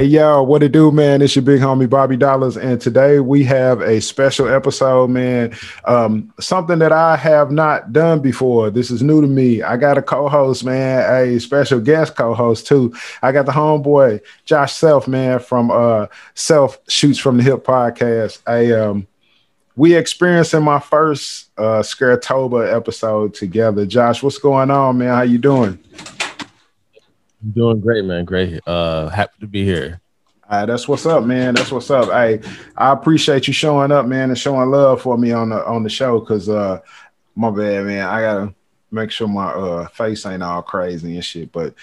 Hey yo, what it do, man? It's your big homie Bobby Dollaz, and today we have a special episode, man. Um, something that I have not done before. This is new to me. I got a co-host, man, a special guest co-host too. I got the homeboy Josh Self, man, from uh Self Shoots from the Hip podcast. I um we experiencing my first uh Scaretober episode together. Josh, what's going on, man? How you doing? I'm doing great, man. Great. Uh, happy to be here. All right, that's what's up, man. That's what's up. Hey, I appreciate you showing up, man, and showing love for me on the on the show. Cause uh, my bad, man. I gotta make sure my uh face ain't all crazy and shit. But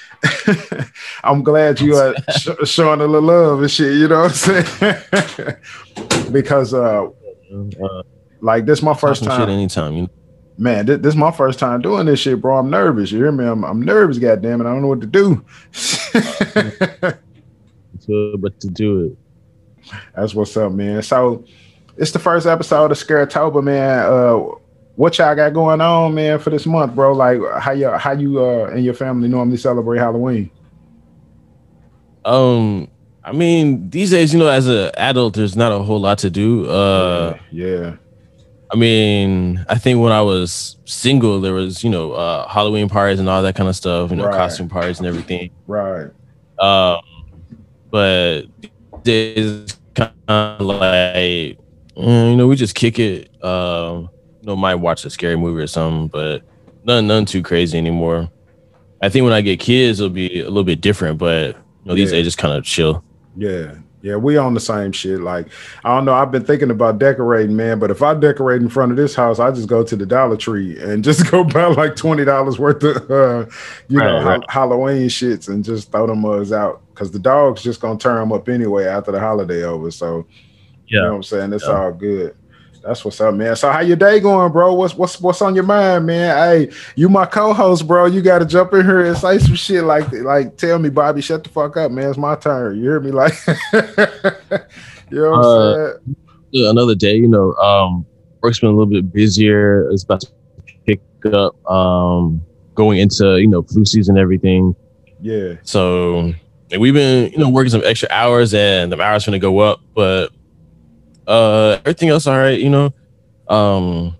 I'm glad you are sh- showing a little love and shit. You know what I'm saying? because uh, uh, like this my first time. Shit anytime, you know? Man, this, this, is my first time doing this shit, bro. I'm nervous. You hear me? I'm, I'm nervous, goddamn it. I don't know what to do. but to do it. That's what's up, man. So it's the first episode of Scaretober, man. Uh, what y'all got going on, man, for this month, bro? Like how you how you uh and your family normally celebrate Halloween? Um, I mean, these days, you know, as an adult, there's not a whole lot to do. Uh, yeah. yeah. I mean, I think when I was single, there was, you know, uh, Halloween parties and all that kind of stuff, you know, right. costume parties and everything. Right. Um, but it's kind of like, mm, you know, we just kick it. Um, you know, might watch a scary movie or something, but none, none too crazy anymore. I think when I get kids, it'll be a little bit different, but you know, these yeah. days just kind of chill. Yeah, yeah, we on the same shit. Like, I don't know. I've been thinking about decorating, man. But if I decorate in front of this house, I just go to the Dollar Tree and just go buy like twenty dollars worth of, uh, you right, know, right. ha- Halloween shits and just throw them mugs out because the dog's just gonna turn them up anyway after the holiday over. So, yeah. you know what I'm saying? It's yeah. all good. That's what's up, man. So how your day going, bro? What's what's what's on your mind, man? Hey, you my co-host, bro. You got to jump in here and say some shit like like tell me, Bobby, shut the fuck up, man. It's my turn. You hear me? Like, you know what uh, I'm saying? Another day, you know. Um, work's been a little bit busier. It's about to pick up. Um, going into you know flu season, and everything. Yeah. So and we've been you know working some extra hours, and the hours gonna go up, but uh, everything else all right, you know. Um,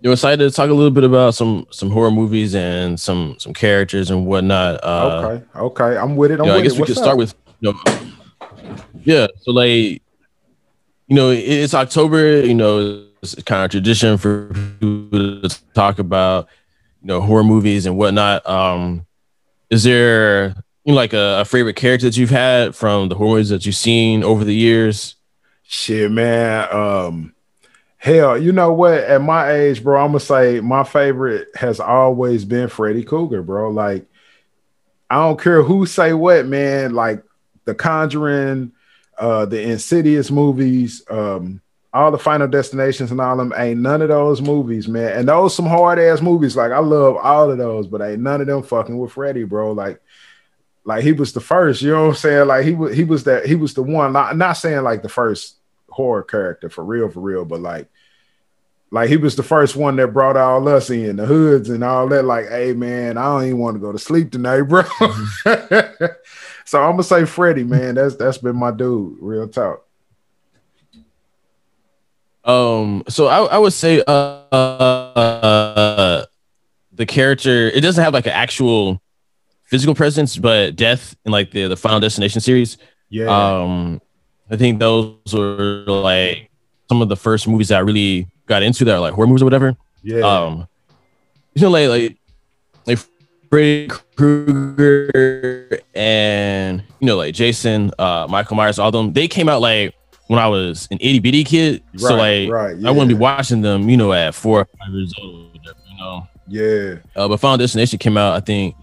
you're excited to talk a little bit about some some horror movies and some some characters and whatnot. Uh, okay, okay, I'm with it. I'm you know, I guess we could start with you know, yeah. So like, you know, it's October. You know, it's kind of tradition for people to talk about you know horror movies and whatnot. Um, is there you know, like a, a favorite character that you've had from the horror movies that you've seen over the years? Shit, man. Um, hell, you know what? At my age, bro, I'm gonna say my favorite has always been Freddy Krueger, bro. Like, I don't care who say what, man. Like the Conjuring, uh, the Insidious movies, um, all the Final Destinations and all them ain't none of those movies, man. And those some hard ass movies. Like I love all of those, but ain't none of them fucking with Freddy, bro. Like like he was the first, you know what I'm saying? Like he was he was that he was the one, not not saying like the first horror character for real, for real. But like, like he was the first one that brought all us in the hoods and all that. Like, hey man, I don't even want to go to sleep tonight, bro. So I'm gonna say Freddy, man. That's that's been my dude. Real talk. Um. So I I would say uh, uh the character it doesn't have like an actual physical presence, but death in like the the Final Destination series. Yeah. Um I think those were like some of the first movies that I really got into that are like horror movies or whatever. Yeah. Um, you know, like like like Freddy Krueger and you know like Jason, uh, Michael Myers, all them. They came out like when I was an itty bitty kid. Right, so like right, yeah. I wouldn't be watching them, you know, at four or five years old. You know. Yeah. Uh, but Final Destination came out. I think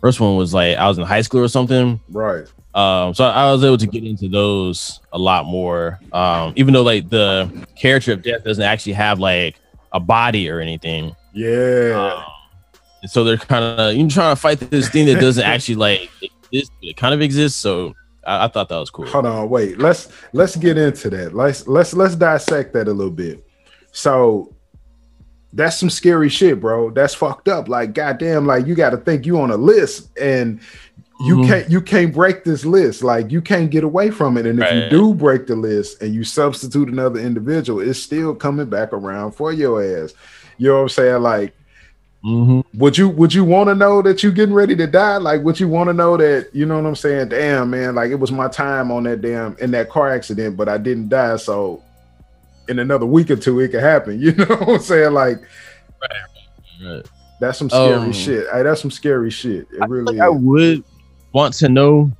first one was like I was in high school or something. Right. Um, so I was able to get into those a lot more. Um, even though like the character of death doesn't actually have like a body or anything. Yeah. Um, and so they're kind of you trying to fight this thing that doesn't actually like exist, it kind of exists. So I, I, thought that was cool. Hold on, wait. Let's let's get into that. Let's let's let's dissect that a little bit. So that's some scary shit, bro. That's fucked up. Like, goddamn, like you got to think you on a list and you mm-hmm. can't you can't break this list. Like you can't get away from it. And if you do break the list and you substitute another individual, it's still coming back around for your ass. You know what I'm saying? Like, mm-hmm. would you would you want to know that you getting ready to die? Like, would you want to know that you know what I'm saying? Damn, man, like it was my time on that damn in that car accident, but I didn't die. So in another week or two, it could happen. You know what I'm saying? Like, right, right. that's some scary um, shit. Hey, that's some scary shit. It I really. I would want to know,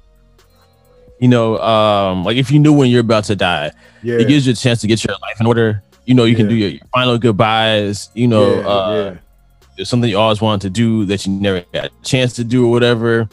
you know, um, like if you knew when you're about to die, yeah. it gives you a chance to get your life in order. You know, you can do your, your, final goodbyes. You know, yeah, uh, yeah. there's something you always wanted to do that you never got a chance to do or whatever.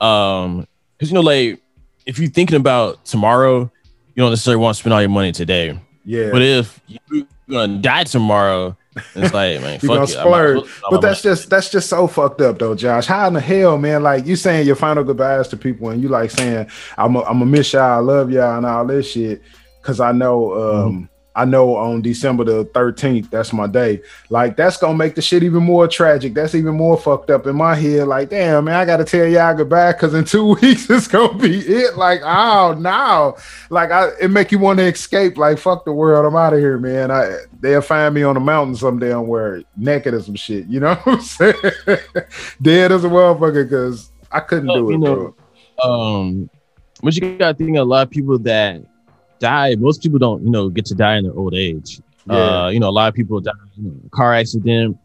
Um, because you know, like if you're thinking about tomorrow, you don't necessarily want to spend all your money today. Yeah. But if you're gonna die tomorrow, it's like, man, you gonna splurge. But that's just that's just so fucked up though, Josh. How in the hell, man? Like you saying your final goodbyes to people and you like saying, I'm a, I'm gonna miss y'all, I love y'all, and all this shit. Cause I know um. I know on December the 13th, that's my day. Like, that's gonna make the shit even more tragic. That's even more fucked up in my head. Like, damn, man, I gotta tell y'all goodbye because in two weeks it's gonna be it. Like, oh no. Like, I it make you want to escape. Like, fuck the world. I'm out of here, man. I they'll find me on the mountain someday I'm where naked or some shit. You know what I'm saying? Dead as a motherfucker because I couldn't do it, know, bro. Um, but you gotta think a lot of people that die. Most people don't, you know, get to die in their old age. Yeah. Uh, you know, a lot of people die, you know, car accident,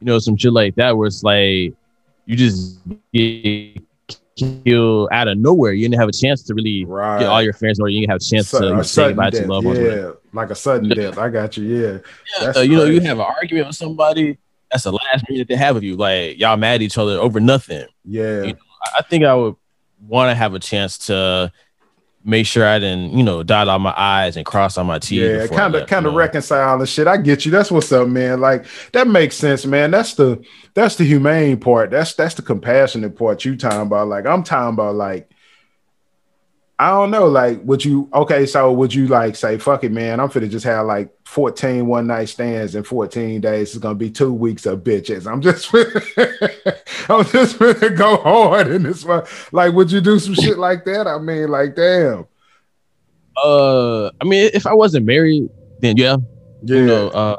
you know, some shit like that, where it's like you just get killed out of nowhere. You didn't have a chance to really right. get all your friends, or you didn't have a chance to say goodbye to loved ones. Yeah, like a sudden death. I got you. Yeah, yeah. You know, you have an argument with somebody. That's the last that they have of you. Like y'all mad at each other over nothing. Yeah, you know, I think I would want to have a chance to make sure I didn't, you know, dot on my I's and cross on my T's. Yeah, kind of, kind of reconcile the shit. I get you. That's what's up, man. Like that makes sense, man. That's the that's the humane part. That's that's the compassionate part you talking about. Like I'm talking about, like I don't know, like would you okay, so would you like say, fuck it, man, I'm finna just have like 14 one night stands in 14 days. It's gonna be two weeks of bitches. I'm just I'm just gonna go hard in this one. Like, would you do some shit like that? I mean, like, damn. Uh I mean, if I wasn't married, then yeah. Yeah. You know, uh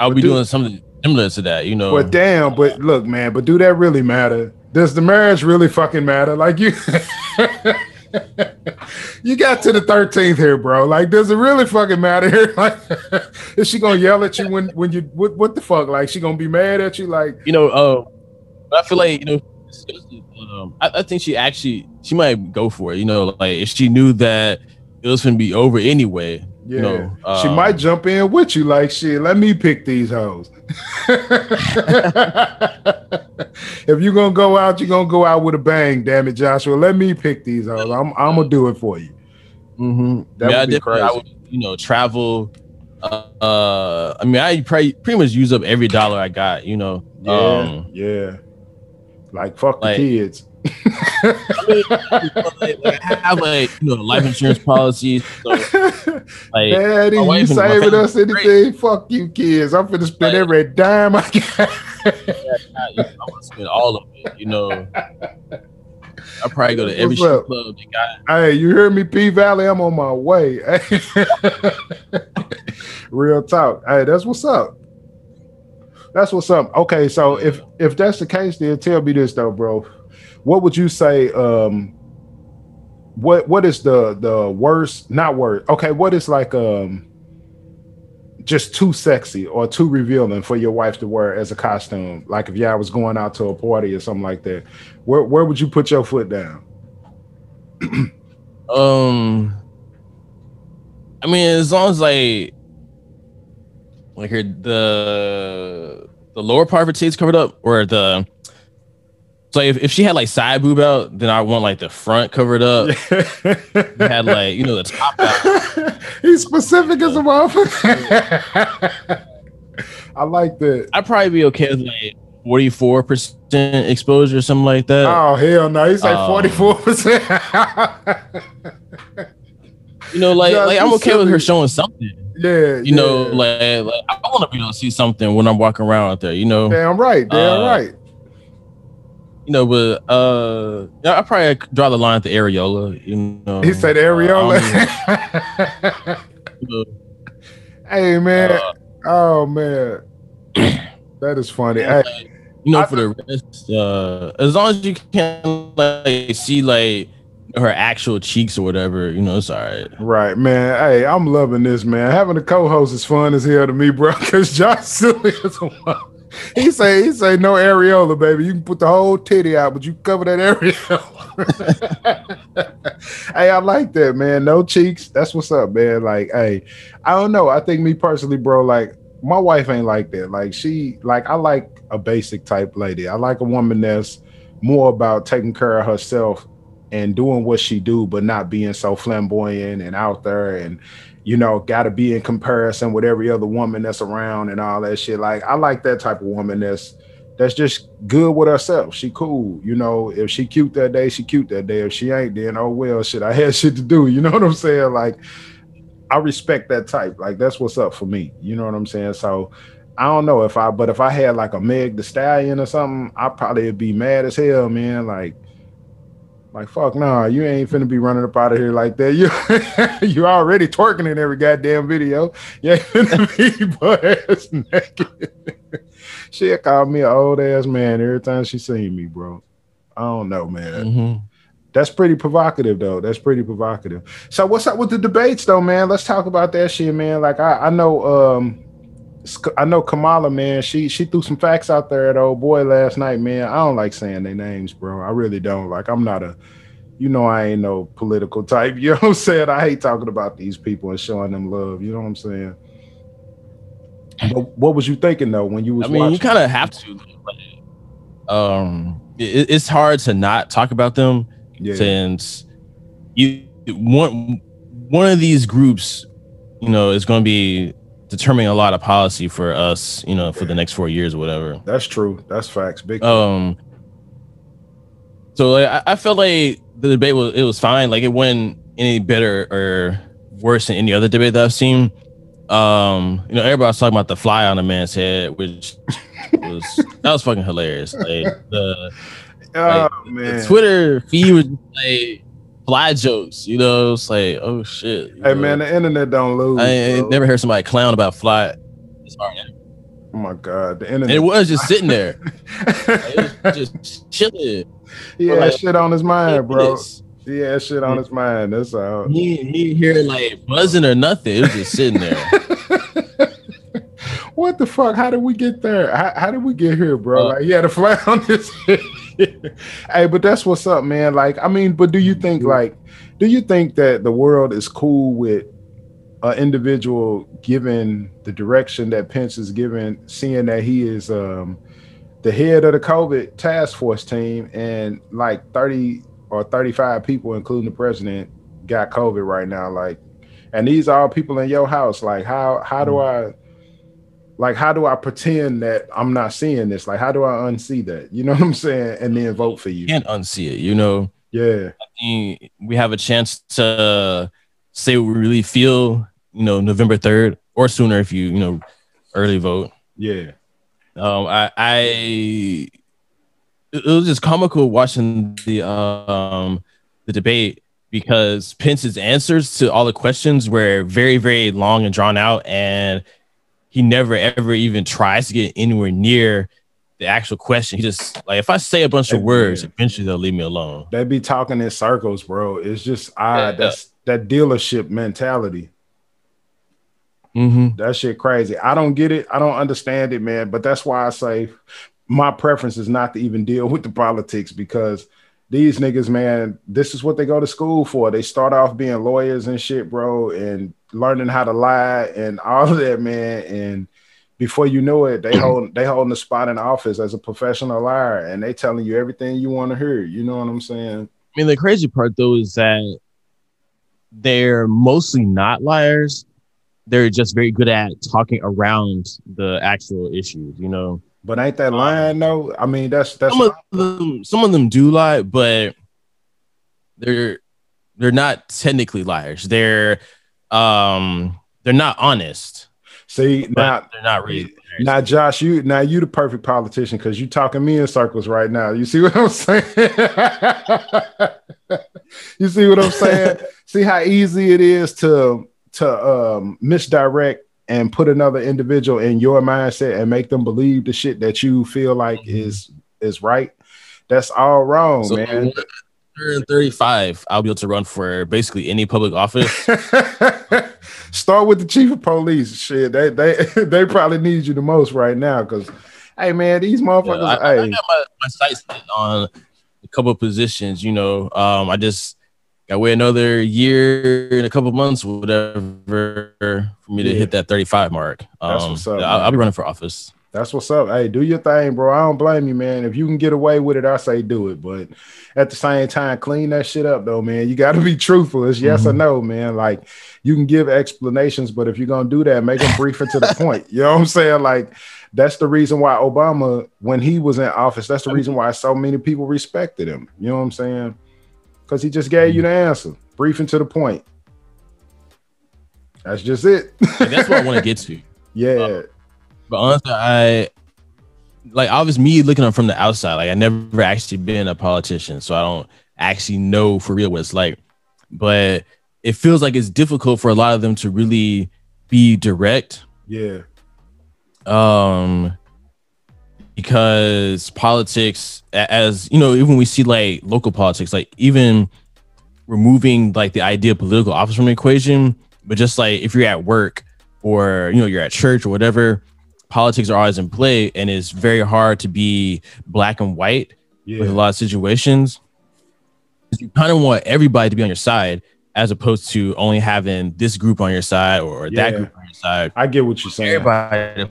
I would be do, doing something similar to that, you know. But damn, but look, man, but do that really matter? Does the marriage really fucking matter? Like you you got to the 13th here, bro. Like, does it really fucking matter here? Like, is she gonna yell at you when when you what, what the fuck? Like, she gonna be mad at you? Like, you know, uh, I feel like you know, um, I, I, think she actually she might go for it. You know, like if she knew that it was gonna be over anyway. Yeah, you know, um, she might jump in with you. Like, shit, let me pick these hoes. if you're gonna go out, you're gonna go out with a bang. Damn it, Joshua. Let me pick these hoes. I'm I'm gonna do it for you. Mm-hmm. That yeah, would be crazy. I would, you know, travel. Uh, uh, I mean, I probably pretty much use up every dollar I got. You know. Yeah. Um, yeah. Like fuck like, the kids. I mean, like, I have like you know life insurance policies. So, like, Daddy, you saving us anything? Great. Fuck you, kids. I'm gonna spend like, every dime I got. I want to spend all of it. You know, I probably go to every strip club they got. Hey, you hear me, P Valley? I'm on my way. Real talk. Hey, that's what's up. That's what's up. Okay, so if if that's the case, then tell me this though, bro. What would you say? Um, what what is the the worst? Not worst. Okay, what is like um just too sexy or too revealing for your wife to wear as a costume? Like if y'all was going out to a party or something like that, where where would you put your foot down? um, I mean, as long as like like her the the lower part of her tits covered up, or the so if, if she had like side boob out, then I want like the front covered up. had like you know the top out. He's specific as a motherfucker. I like that. I'd probably be okay with like forty four percent exposure, or something like that. Oh hell no! He's like um, forty four percent. You know, like like I'm okay with her showing something. Yeah, you yeah. know, like, like I want to be able to see something when I'm walking around out there. You know, damn right, damn uh, right. You know, but uh, I probably draw the line the areola. You know, he said areola. Uh, you know, hey man, uh, oh man, that is funny. Hey, you know, I, for the rest, uh, as long as you can like see like her actual cheeks or whatever, you know, it's all right. Right, man. Hey, I'm loving this, man. Having a co-host is fun as hell to me, bro. Because Josh Silly is one. He say he say no areola, baby. You can put the whole titty out, but you cover that areola. hey, I like that, man. No cheeks. That's what's up, man. Like, hey, I don't know. I think me personally, bro, like my wife ain't like that. Like she like I like a basic type lady. I like a woman that's more about taking care of herself and doing what she do, but not being so flamboyant and out there and you know, got to be in comparison with every other woman that's around and all that shit. Like I like that type of woman that's that's just good with herself. She cool, you know. If she cute that day, she cute that day. If she ain't, then oh well, shit. I had shit to do. You know what I'm saying? Like I respect that type. Like that's what's up for me. You know what I'm saying? So I don't know if I, but if I had like a Meg the Stallion or something, I probably would be mad as hell, man. Like like fuck nah, you ain't finna be running up out of here like that. You you already twerking in every goddamn video. You ain't finna be butt ass naked. she called me an old ass man every time she seen me, bro. I don't know, man. Mm-hmm. That's pretty provocative though. That's pretty provocative. So what's up with the debates though, man? Let's talk about that shit, man. Like I, I know um I know Kamala, man. She she threw some facts out there at old boy last night, man. I don't like saying their names, bro. I really don't. Like I'm not a, you know, I ain't no political type. You know what I'm saying? I hate talking about these people and showing them love. You know what I'm saying? But what was you thinking though when you was? I mean, watching? you kind of have to. Um, it, it's hard to not talk about them yeah. since you one one of these groups, you know, is going to be determining a lot of policy for us, you know, for the next four years or whatever. That's true. That's facts. Big. Um. So like, I, I felt like the debate was it was fine. Like it wasn't any better or worse than any other debate that I've seen. Um, you know, everybody's talking about the fly on a man's head, which was that was fucking hilarious. Like the, oh, like, man. the Twitter feed was like fly jokes. You know, it's like, oh shit. Hey know? man, the internet don't lose. I ain't, never heard somebody clown about fly. Oh my god, the internet. And it was just sitting there. like, it was just chilling. He had like, shit on his mind, bro. He had shit on his mind. That's all. He he hear like buzzing or nothing. It was just sitting there. what the fuck? How did we get there? How, how did we get here, bro? Uh, like he had a fly on his head. hey, but that's what's up, man. Like, I mean, but do you think like, do you think that the world is cool with an individual given the direction that Pence is given, seeing that he is um, the head of the COVID task force team, and like 30 or 35 people, including the president, got COVID right now. Like, and these are all people in your house. Like, how how do I like how do I pretend that I'm not seeing this? Like, how do I unsee that? You know what I'm saying? And then vote for you. you can't unsee it, you know. Yeah. we have a chance to say what we really feel, you know, November 3rd or sooner if you, you know, early vote. Yeah. Um, I, I it was just comical watching the um the debate because Pence's answers to all the questions were very, very long and drawn out and he never ever even tries to get anywhere near the actual question. He just like if I say a bunch of words, eventually they'll leave me alone. They'd be talking in circles, bro. It's just odd. Yeah, That's that dealership mentality. Mm-hmm. That shit crazy. I don't get it. I don't understand it, man. But that's why I say my preference is not to even deal with the politics because these niggas, man, this is what they go to school for. They start off being lawyers and shit, bro, and learning how to lie and all of that, man. And before you know it, they hold they holding the spot in the office as a professional liar, and they telling you everything you want to hear. You know what I'm saying? I mean, the crazy part though is that they're mostly not liars. They're just very good at talking around the actual issues. You know. But ain't that lying though? I mean, that's that's some of them. Some of them do lie, but they're they're not technically liars. They're um they're not honest. See now they're not really. Now, Josh, you now you the perfect politician because you talking me in circles right now. You see what I'm saying? you see what I'm saying? see how easy it is to to um, misdirect and put another individual in your mindset and make them believe the shit that you feel like mm-hmm. is is right. That's all wrong, so, man. 35, I'll be able to run for basically any public office. Start with the chief of police. Shit, they they they probably need you the most right now because, hey man, these motherfuckers. Yeah, I, hey. I got my, my sights on a couple positions. You know, um, I just got wait another year and a couple months, whatever, for me to yeah. hit that 35 mark. Um, That's what's up. I'll, I'll be running for office. That's what's up. Hey, do your thing, bro. I don't blame you, man. If you can get away with it, I say do it. But at the same time, clean that shit up, though, man. You got to be truthful. It's yes mm-hmm. or no, man. Like you can give explanations, but if you're gonna do that, make them brief and to the point. You know what I'm saying? Like that's the reason why Obama, when he was in office, that's the reason why so many people respected him. You know what I'm saying? Because he just gave you the answer, brief and to the point. That's just it. that's what I want to get to. Yeah. Uh, but honestly, I like obviously me looking up from the outside. Like I never actually been a politician, so I don't actually know for real what it's like. But it feels like it's difficult for a lot of them to really be direct. Yeah. Um because politics as you know even we see like local politics like even removing like the idea of political office from the equation but just like if you're at work or you know you're at church or whatever politics are always in play and it's very hard to be black and white yeah. with a lot of situations. You kind of want everybody to be on your side as opposed to only having this group on your side or yeah. that group on your side. I get what you're saying. Everybody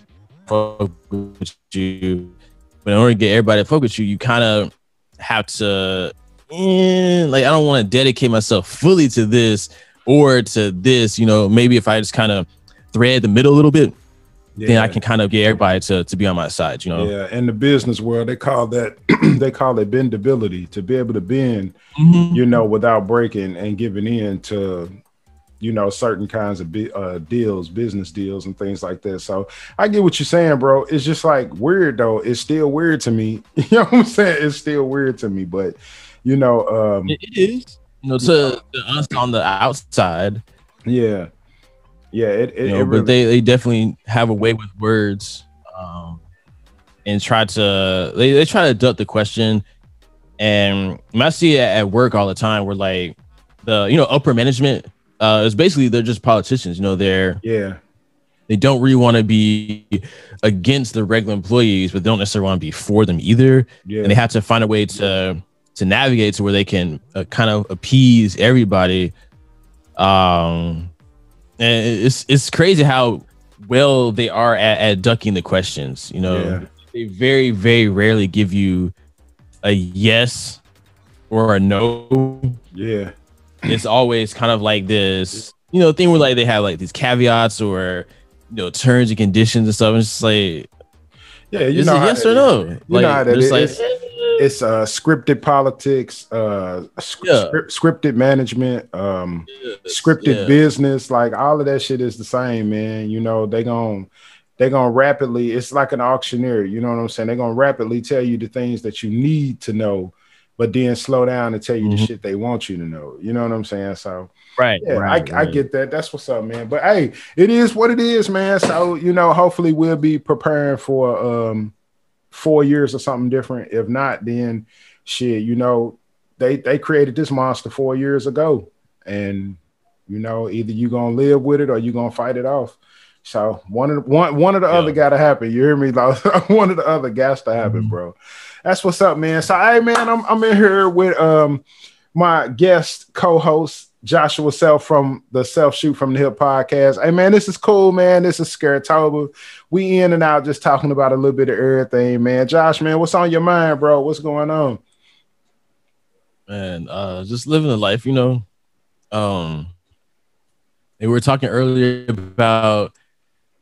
focus you. But in order to get everybody to focus you, you kind of have to eh, like I don't want to dedicate myself fully to this or to this, you know, maybe if I just kind of thread the middle a little bit, yeah. then I can kind of get everybody to, to be on my side, you know? Yeah. In the business world, they call that, they call it bendability to be able to bend, mm-hmm. you know, without breaking and giving in to, you know, certain kinds of uh, deals, business deals and things like that. So I get what you're saying, bro. It's just like weird though. It's still weird to me. you know what I'm saying? It's still weird to me, but you know, um, it is, you know, to, to us on the outside. Yeah yeah, it, it, you know, it really... but they, they definitely have a way with words, um, and try to they, they try to duck the question. And I see it at work all the time. Where like the you know upper management uh, is basically they're just politicians. You know, they're yeah they don't really want to be against the regular employees, but they don't necessarily want to be for them either. Yeah. And they have to find a way to to navigate to where they can uh, kind of appease everybody. Um, and it's it's crazy how well they are at, at ducking the questions. You know, yeah. they very very rarely give you a yes or a no. Yeah, it's always kind of like this, you know, thing where like they have like these caveats or you know terms and conditions and stuff. It's just like, yeah, you know, yes or no. You like, know how that is. Like, it's uh scripted politics, uh yeah. scripted management, um yes. scripted yeah. business, like all of that shit is the same, man. You know, they gonna they're gonna rapidly, it's like an auctioneer, you know what I'm saying? They're gonna rapidly tell you the things that you need to know, but then slow down and tell you mm-hmm. the shit they want you to know. You know what I'm saying? So right, yeah, right, I, right. I get that. That's what's up, man. But hey, it is what it is, man. So you know, hopefully we'll be preparing for um four years or something different. If not, then shit, you know, they they created this monster four years ago, and you know, either you're gonna live with it or you're gonna fight it off. So one of the one one of the yeah. other got to happen. You hear me? one of the other got to happen, mm-hmm. bro. That's what's up, man. So hey, man, I'm I'm in here with um my guest co-host Joshua Self from the Self Shoot from the Hip podcast. Hey man, this is cool, man. This is Scaretober. We in and out just talking about a little bit of everything, man. Josh, man, what's on your mind, bro? What's going on? Man, uh, just living the life, you know. Um, we were talking earlier about,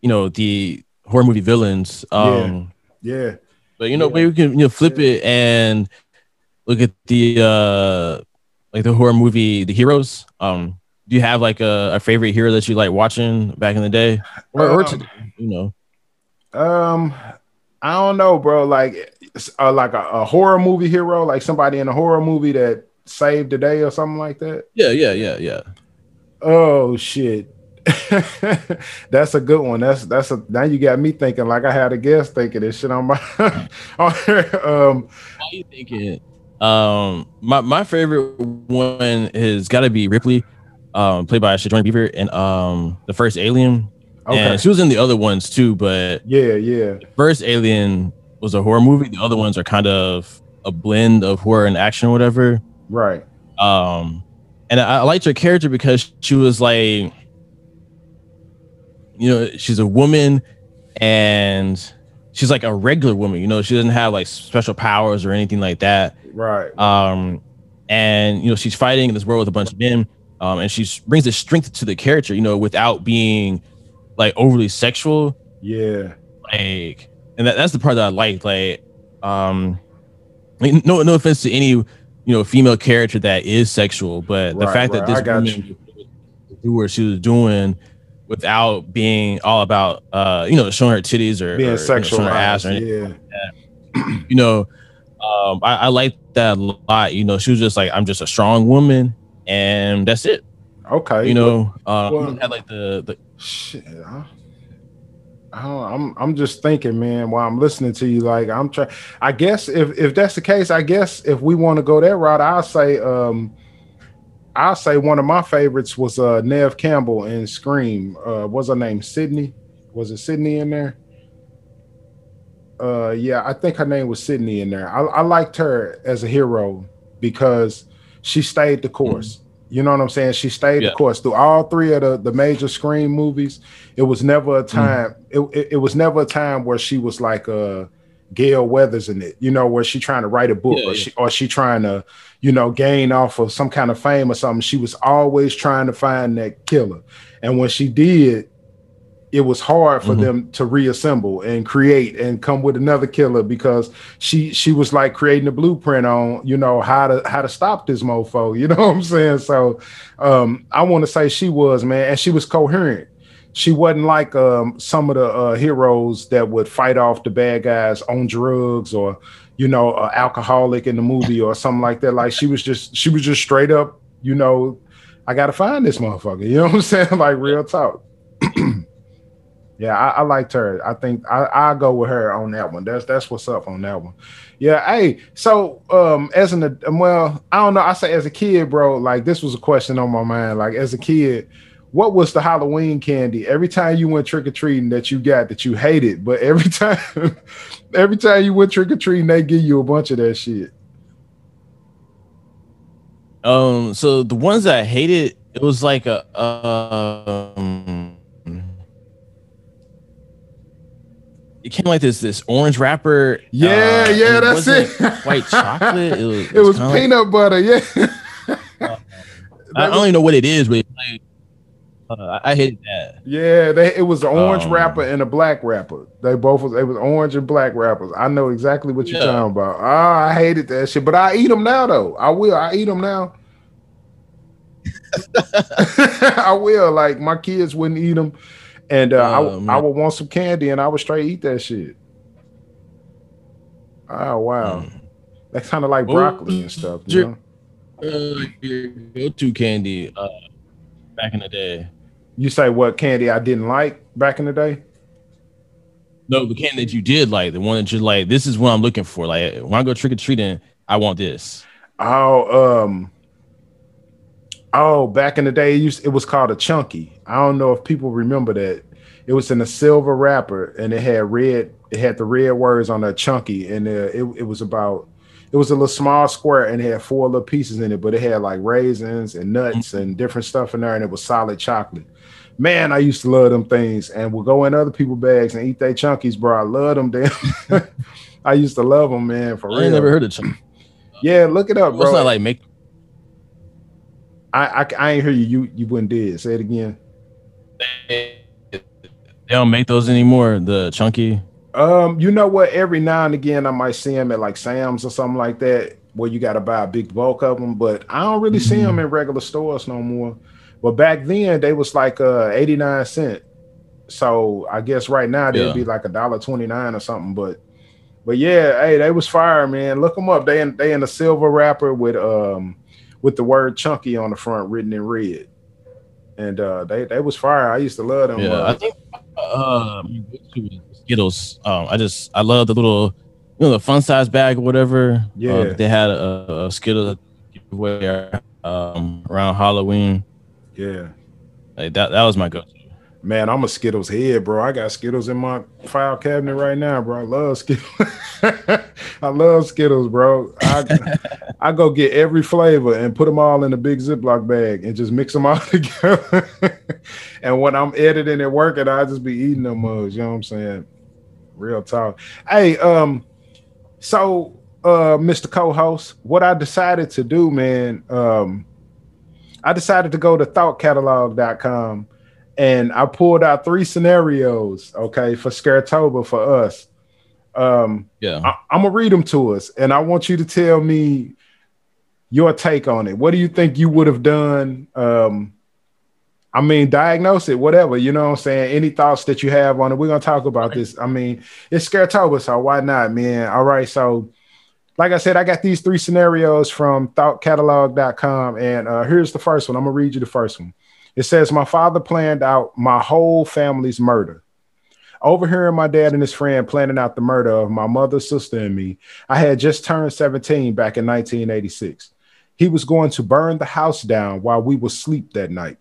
you know, the horror movie villains. Um, yeah. yeah. But you know, yeah. maybe we can you know flip yeah. it and look at the uh like the horror movie The Heroes. Um, do you have like a, a favorite hero that you like watching back in the day, or, or Um, today, you know? Um, I don't know, bro. Like, uh, like a, a horror movie hero, like somebody in a horror movie that saved the day or something like that. Yeah, yeah, yeah, yeah. Oh shit. that's a good one. That's that's a now you got me thinking like I had a guest thinking this shit on my on um Why you thinking? Um, my my favorite one has got to be Ripley, um, played by Sigourney Weaver, and um, the first Alien. okay. And she was in the other ones too, but Yeah, yeah. first Alien was a horror movie. The other ones are kind of a blend of horror and action or whatever. Right. Um, and I, I liked her character because she was like, you know, she's a woman and she's like a regular woman. You know, she doesn't have like special powers or anything like that. Right. Um, and you know, she's fighting in this world with a bunch of men. Um, and she brings the strength to the character, you know, without being like overly sexual. Yeah. Like, and that, that's the part that I like. Like, um, mean, no, no offense to any, you know, female character that is sexual, but the fact right. that this woman do what she was doing without being all about, uh, you know, showing her titties or, Being or, you know, sexual. showing her ass or anything yeah. you know, um, I, I like that a lot. You know, she was just like, I'm just a strong woman, and that's it. Okay. You know, um, well- had like the, the Shit. huh? I I'm I'm just thinking, man, while I'm listening to you, like I'm trying. I guess if if that's the case, I guess if we want to go that route, I'll say um I'll say one of my favorites was uh Neve Campbell in Scream. Uh what's her name? Sydney? Was it Sydney in there? Uh yeah, I think her name was Sydney in there. I, I liked her as a hero because she stayed the course. You know what I'm saying? She stayed Yeah. the course through all three of the, the major Scream movies. It was never a time. It, it, it was never a time where she was like uh Gale Weathers in it. You know, where she trying to write a book Yeah, or she or she trying to, you know, gain off of some kind of fame or something. She was always trying to find that killer. And when she did, it was hard for Mhm. them to reassemble and create and come with another killer because she she was like creating a blueprint on you know how to how to stop this mofo you know what i'm saying so um i want to say she was man and she was coherent she wasn't like um some of the uh, heroes that would fight off the bad guys on drugs or you know alcoholic in the movie or something like that like she was just she was just straight up you know i gotta find this motherfucker you know what i'm saying like real talk yeah, I, I liked her. I think I I go with her on that one. That's that's what's up on that one. Yeah. Hey, so um, as an well, I don't know. I say as a kid, bro. Like this was a question on my mind. Like as a kid, what was the Halloween candy every time you went trick or treating that you got that you hated, but every time, every time you went trick or treating, they give you a bunch of that shit. um. So the ones that I hated, it was like a um. It came like this this orange wrapper. Yeah, uh, yeah, that's it. White chocolate. It was. It was kinda like- peanut butter. Yeah. I don't even know what it is, but like, uh, I hated that. Yeah, they it was an orange Um, wrapper and a black wrapper. They both was it was orange and black wrappers. I know exactly what you're Yeah. talking about. Ah, I hated that shit, but I eat them now though. I will. I eat them now. I will. Like my kids wouldn't eat them, and uh, I, Oh. I would want some candy, and I would straight eat that shit. Oh wow, Mm. that's kind of like broccoli and stuff. You your- know? Uh, your go-to candy uh, back in the day. You say what candy I didn't like back in the day? No, the candy that you did like, the one that you're like, this is what I'm looking for. Like when I go trick or treating, I want this. Oh, um, oh, back in the day, it, used, it was called a chunky. I don't know if people remember that. It was in a silver wrapper, and it had red. It had the red words on a chunky, and uh, it it was about. It was a little small square, and it had four little pieces in it, but it had like raisins and nuts and different stuff in there, and it was solid chocolate. Man, I used to love them things, and we'll go in other people bags and eat their chunkies, bro. I love them, damn. I used to love them, man, for I real. ain't never heard of chunky. Yeah, look it up, What's bro. not like make I, I I ain't hear you. You you wouldn't did. Say it again. they don't make those anymore. The chunky. Um, you know what? Every now and again, I might see them at like Sam's or something like that, where you got to buy a big bulk of them. But I don't really see them in regular stores no more. But back then they was like uh 89 cent. So I guess right now they'd Yeah. be like a dollar 29 or something. But but yeah, hey, they was fire, man. Look them up. They in they in a silver wrapper with um with the word chunky on the front written in red. And uh they they was fire. I used to love them. Yeah, uh, I think uh, go-to was Skittles. Um, I just I love the little, you know, the fun size bag or whatever. Yeah. Uh, they had a, a Skittles giveaway um around Halloween. Yeah. Like that that was my go. Man, I'm a Skittles head, bro. I got Skittles in my file cabinet right now, bro. I love Skittles. I love Skittles, bro. I, I go get every flavor and put them all in a big Ziploc bag and just mix them all together. and when I'm editing and working, I just be eating them mugs. You know what I'm saying? Real talk. Hey, um, so uh, Mr. Co-host, what I decided to do, man, um, I decided to go to thoughtcatalog.com and I pulled out three scenarios, okay, for Scaretober for us. Um, Yeah. I, I'm gonna read them to us, and I want you to tell me your take on it. What do you think you would have done? Um, I mean, diagnose it, whatever. You know what I'm saying? Any thoughts that you have on it? We're gonna talk about this. I mean, it's Scaretober, so why not, man? All right, so like I said, I got these three scenarios from thoughtcatalog.com, and uh, here's the first one. I'm gonna read you the first one. It says, My father planned out my whole family's murder. Overhearing my dad and his friend planning out the murder of my mother, sister, and me, I had just turned 17 back in 1986. He was going to burn the house down while we were asleep that night.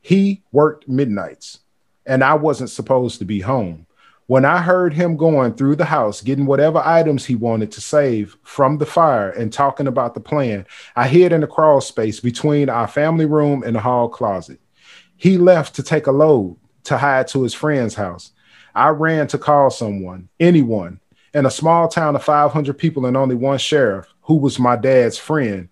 He worked midnights, and I wasn't supposed to be home. When I heard him going through the house, getting whatever items he wanted to save from the fire and talking about the plan, I hid in the crawl space between our family room and the hall closet. He left to take a load to hide to his friend's house. I ran to call someone, anyone, in a small town of 500 people and only one sheriff, who was my dad's friend.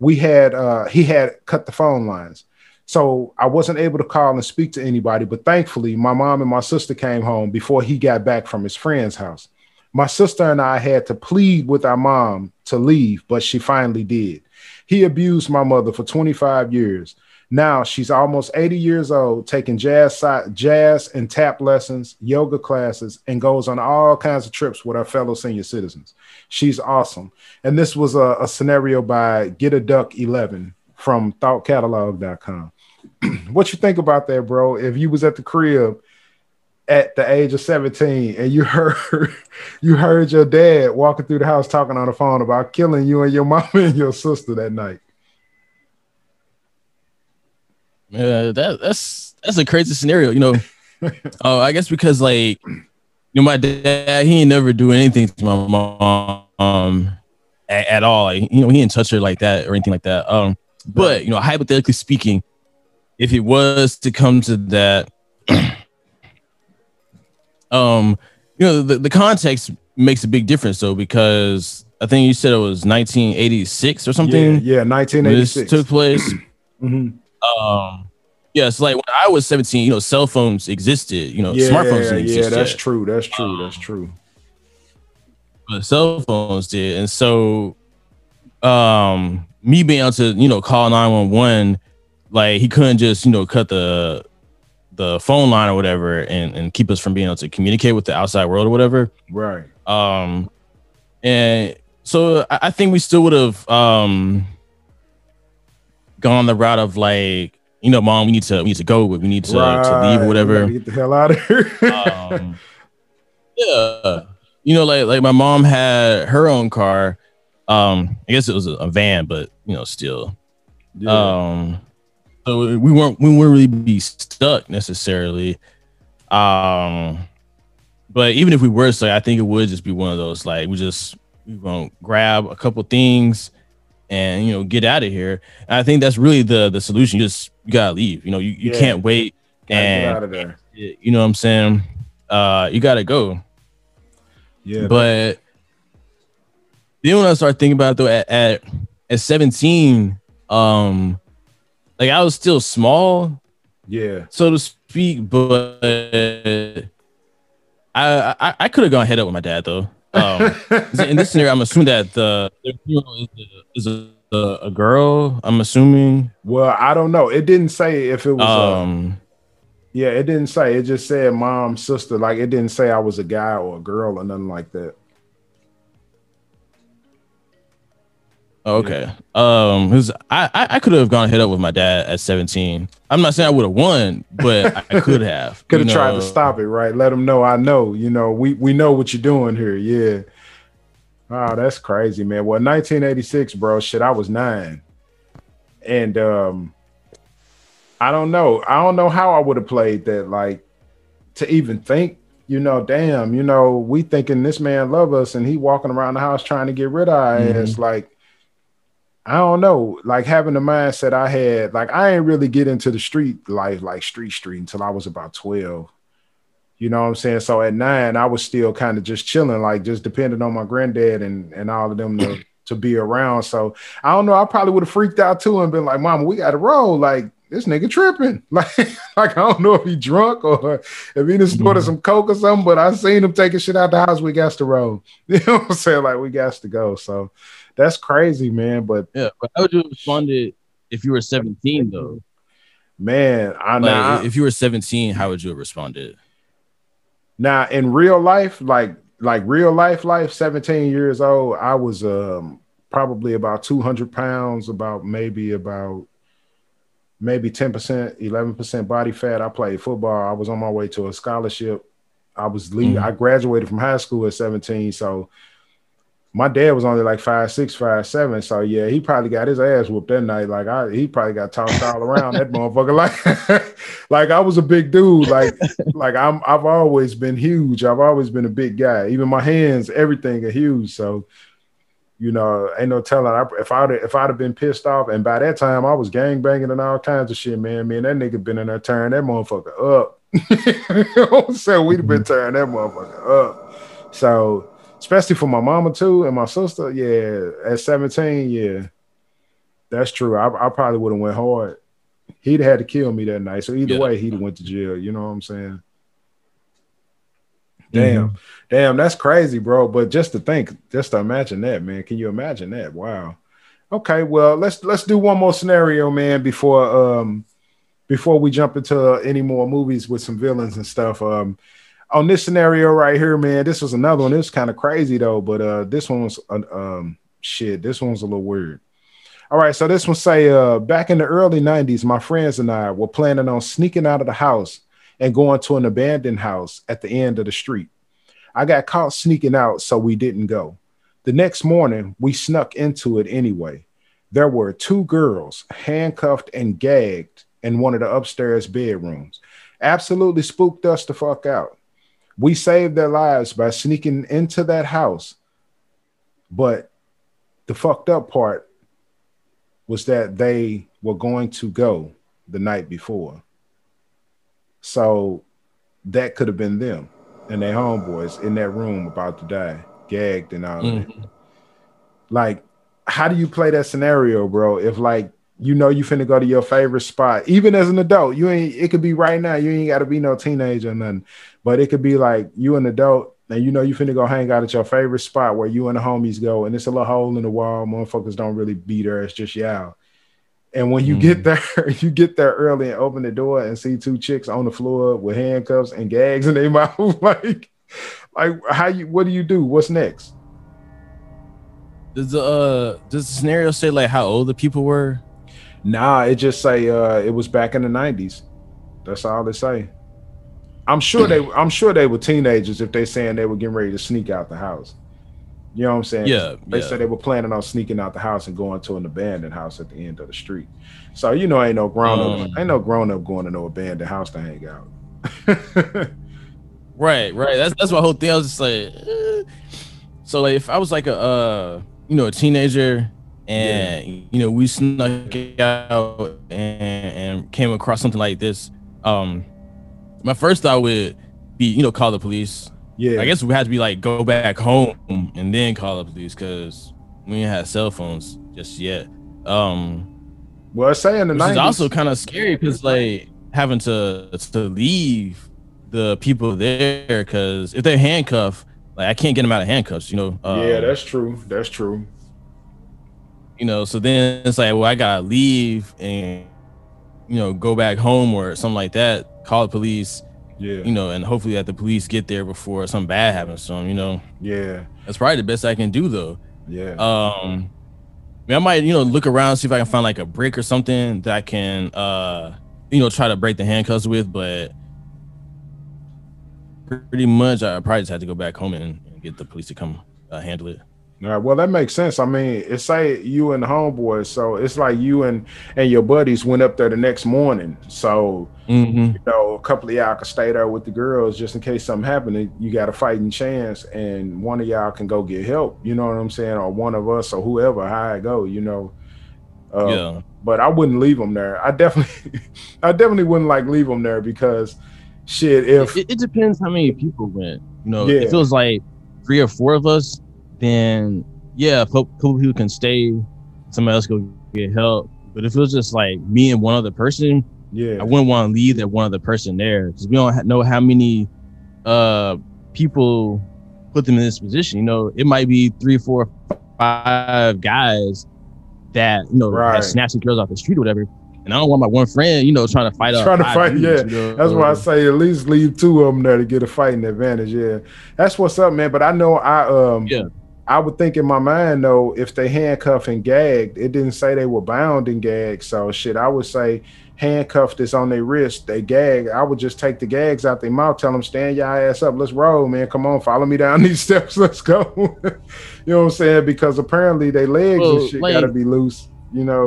We had uh, he had cut the phone lines. So I wasn't able to call and speak to anybody, but thankfully, my mom and my sister came home before he got back from his friend's house. My sister and I had to plead with our mom to leave, but she finally did. He abused my mother for 25 years. Now she's almost 80 years old, taking jazz, jazz and tap lessons, yoga classes, and goes on all kinds of trips with our fellow senior citizens. She's awesome. And this was a, a scenario by Get a Duck 11 from thoughtcatalog.com. what you think about that, bro? If you was at the crib at the age of 17 and you heard you heard your dad walking through the house talking on the phone about killing you and your mom and your sister that night. Yeah, that that's that's a crazy scenario, you know. Oh, I guess because like you know, my dad he ain't never do anything to my mom um at, at all. Like, you know, he didn't touch her like that or anything like that. Um, but you know, hypothetically speaking, if it was to come to that, um, you know, the, the context makes a big difference though, because I think you said it was 1986 or something. Yeah, yeah, when this 1986. took place. Mhm. Um, yeah, so like when I was 17, you know, cell phones existed, you know, Yeah, smartphones didn't yeah, exist that's yet, true. That's true. That's true. but cell phones did. And so um me being able to, you know, call 911, like he couldn't just, you know, cut the the phone line or whatever and, and keep us from being able to communicate with the outside world or whatever. Right. Um and so I, I think we still would have um gone the route of like, you know, mom, we need to we need to go, we need to, to leave or whatever. Get the hell out of here. um, yeah, you know, like like my mom had her own car. Um, I guess it was a, a van, but you know, still. Yeah. Um, so we weren't we wouldn't really be stuck necessarily. Um, but even if we were stuck, I think it would just be one of those like we just we gonna grab a couple things and you know get out of here. And I think that's really the the solution. You just you gotta leave. You know, you, you Yeah. can't wait Gotta and get out of there. you know what I'm saying? Uh, you gotta go. Yeah. But then when I start thinking about it though, at, at at 17, um, like I was still small, yeah. so to speak, but I I, I could have gone head up with my dad though. Um, in this scenario, I'm assuming that the, the funeral is, a, is a a, a girl. I'm assuming. Well, I don't know. It didn't say if it was. Um, a, yeah, it didn't say. It just said mom, sister. Like it didn't say I was a guy or a girl or nothing like that. Okay. Um, because I I could have gone hit up with my dad at 17. I'm not saying I would have won, but I could have. could have tried to stop it, right? Let him know I know. You know, we we know what you're doing here. Yeah. Oh, that's crazy, man. Well, 1986, bro. Shit, I was nine, and um, I don't know. I don't know how I would have played that. Like to even think, you know, damn, you know, we thinking this man love us, and he walking around the house trying to get rid of our mm-hmm. ass. Like I don't know, like having the mindset I had, like I ain't really get into the street life, like street street, until I was about 12. You know what I'm saying? So at nine, I was still kind of just chilling, like just depending on my granddad and and all of them to, to be around. So I don't know, I probably would have freaked out too and been like, Mama, we gotta roll. Like this nigga tripping. Like, like I don't know if he drunk or if he just ordered mm-hmm. some coke or something, but I seen him taking shit out the house. We got to roll. You know what I'm saying? Like we got to go. So that's crazy, man. But yeah, but how would you have responded if you were 17 though? Man, I know if you were 17, how would you have responded? Now in real life, like like real life life, 17 years old, I was um probably about 200 pounds, about maybe about maybe 10%, 11% body fat. I played football. I was on my way to a scholarship. I was leaving, mm-hmm. I graduated from high school at 17. So my dad was only like five six, five seven. So yeah, he probably got his ass whooped that night. Like I, he probably got tossed all around that motherfucker. Like, like I was a big dude. Like, like I'm, I've always been huge. I've always been a big guy. Even my hands, everything are huge. So, you know, ain't no telling. I, if I'd if I'd have been pissed off, and by that time I was gang banging and all kinds of shit, man. Me and that nigga been in there tearing that motherfucker up. so we'd have been mm-hmm. tearing that motherfucker up. So especially for my mama too and my sister. Yeah, at 17, yeah, that's true. I, I probably would have went hard. He'd had to kill me that night. So either yeah. way, he'd have went to jail. You know what I'm saying? Damn, mm-hmm. damn, that's crazy, bro. But just to think, just to imagine that, man. Can you imagine that? Wow. Okay, well, let's let's do one more scenario, man, before um before we jump into any more movies with some villains and stuff. Um, on this scenario right here, man, this was another one. This was kind of crazy though, but uh, this one was uh, um shit. This one's a little weird. All right, so this one say uh back in the early 90s, my friends and I were planning on sneaking out of the house and going to an abandoned house at the end of the street. I got caught sneaking out, so we didn't go. The next morning, we snuck into it anyway. There were two girls handcuffed and gagged in one of the upstairs bedrooms. Absolutely spooked us the fuck out. We saved their lives by sneaking into that house. But the fucked up part was that they were going to go the night before. So that could have been them and their homeboys in that room about to die, gagged and all mm-hmm. that. Like, how do you play that scenario, bro? If like you know you finna go to your favorite spot, even as an adult. You ain't it could be right now, you ain't gotta be no teenager or nothing. But it could be like you an adult and you know you finna go hang out at your favorite spot where you and the homies go, and it's a little hole in the wall. Motherfuckers don't really be there, it's just y'all. And when you mm. get there, you get there early and open the door and see two chicks on the floor with handcuffs and gags in their mouth. like, like how you what do you do? What's next? Does the uh does the scenario say like how old the people were? Nah, it just say uh it was back in the 90s. That's all they say. I'm sure they I'm sure they were teenagers if they saying they were getting ready to sneak out the house. You know what I'm saying? Yeah. They yeah. said they were planning on sneaking out the house and going to an abandoned house at the end of the street. So you know ain't no grown up um, ain't no grown up going to no abandoned house to hang out. right, right. That's that's my whole thing. I was just like eh. so like if I was like a uh you know a teenager and yeah. you know we snuck out and, and came across something like this. Um my first thought would be you know call the police. Yeah. I guess we had to be like go back home and then call the police because we didn't have cell phones just yet. Um well saying the which 90s. is also kind of scary because like having to to leave the people there because if they're handcuffed like i can't get them out of handcuffs you know? Yeah um, that's true. That's true You know, so then it's like, well, I gotta leave and you know go back home or something like that. Call the police. Yeah. You know, and hopefully that the police get there before something bad happens to them. You know. Yeah. That's probably the best I can do though. Yeah. Um, I, mean, I might you know look around see if I can find like a brick or something that I can uh you know try to break the handcuffs with, but pretty much I probably just had to go back home and, and get the police to come uh, handle it. All right. Well, that makes sense. I mean, it's say you and the homeboys, so it's like you and and your buddies went up there the next morning. So Mm-hmm. you know, a couple of y'all can stay there with the girls just in case something happened. You got a fighting chance, and one of y'all can go get help. You know what I'm saying, or one of us, or whoever, how I go. You know. Uh, yeah. But I wouldn't leave them there. I definitely, I definitely wouldn't like leave them there because, shit, if It, it depends how many people went. You know, Yeah. if it was like three or four of us, then yeah, a couple people can stay. Somebody else go get help. But if it was just like me and one other person, yeah, I wouldn't want to leave that one other person there because we don't ha- know how many uh people put them in this position. You know, it might be three, four, five guys that you know Right. have snatching girls off the street or whatever. And I don't want my one friend, you know, trying to fight up. Trying to fight, dudes, yeah. you know? That's why I say at least leave two of them there to get a fighting advantage. Yeah, that's what's up, man. But I know I um Yeah. I would think in my mind though, if they handcuffed and gagged, it didn't say they were bound and gagged. So shit, I would say handcuffed is on their wrist, they gag. I would just take the gags out their mouth, tell them stand your ass up, let's roll, man. Come on, follow me down these steps, let's go. you know what I'm saying? Because apparently their legs Well, and shit like- gotta be loose. You know,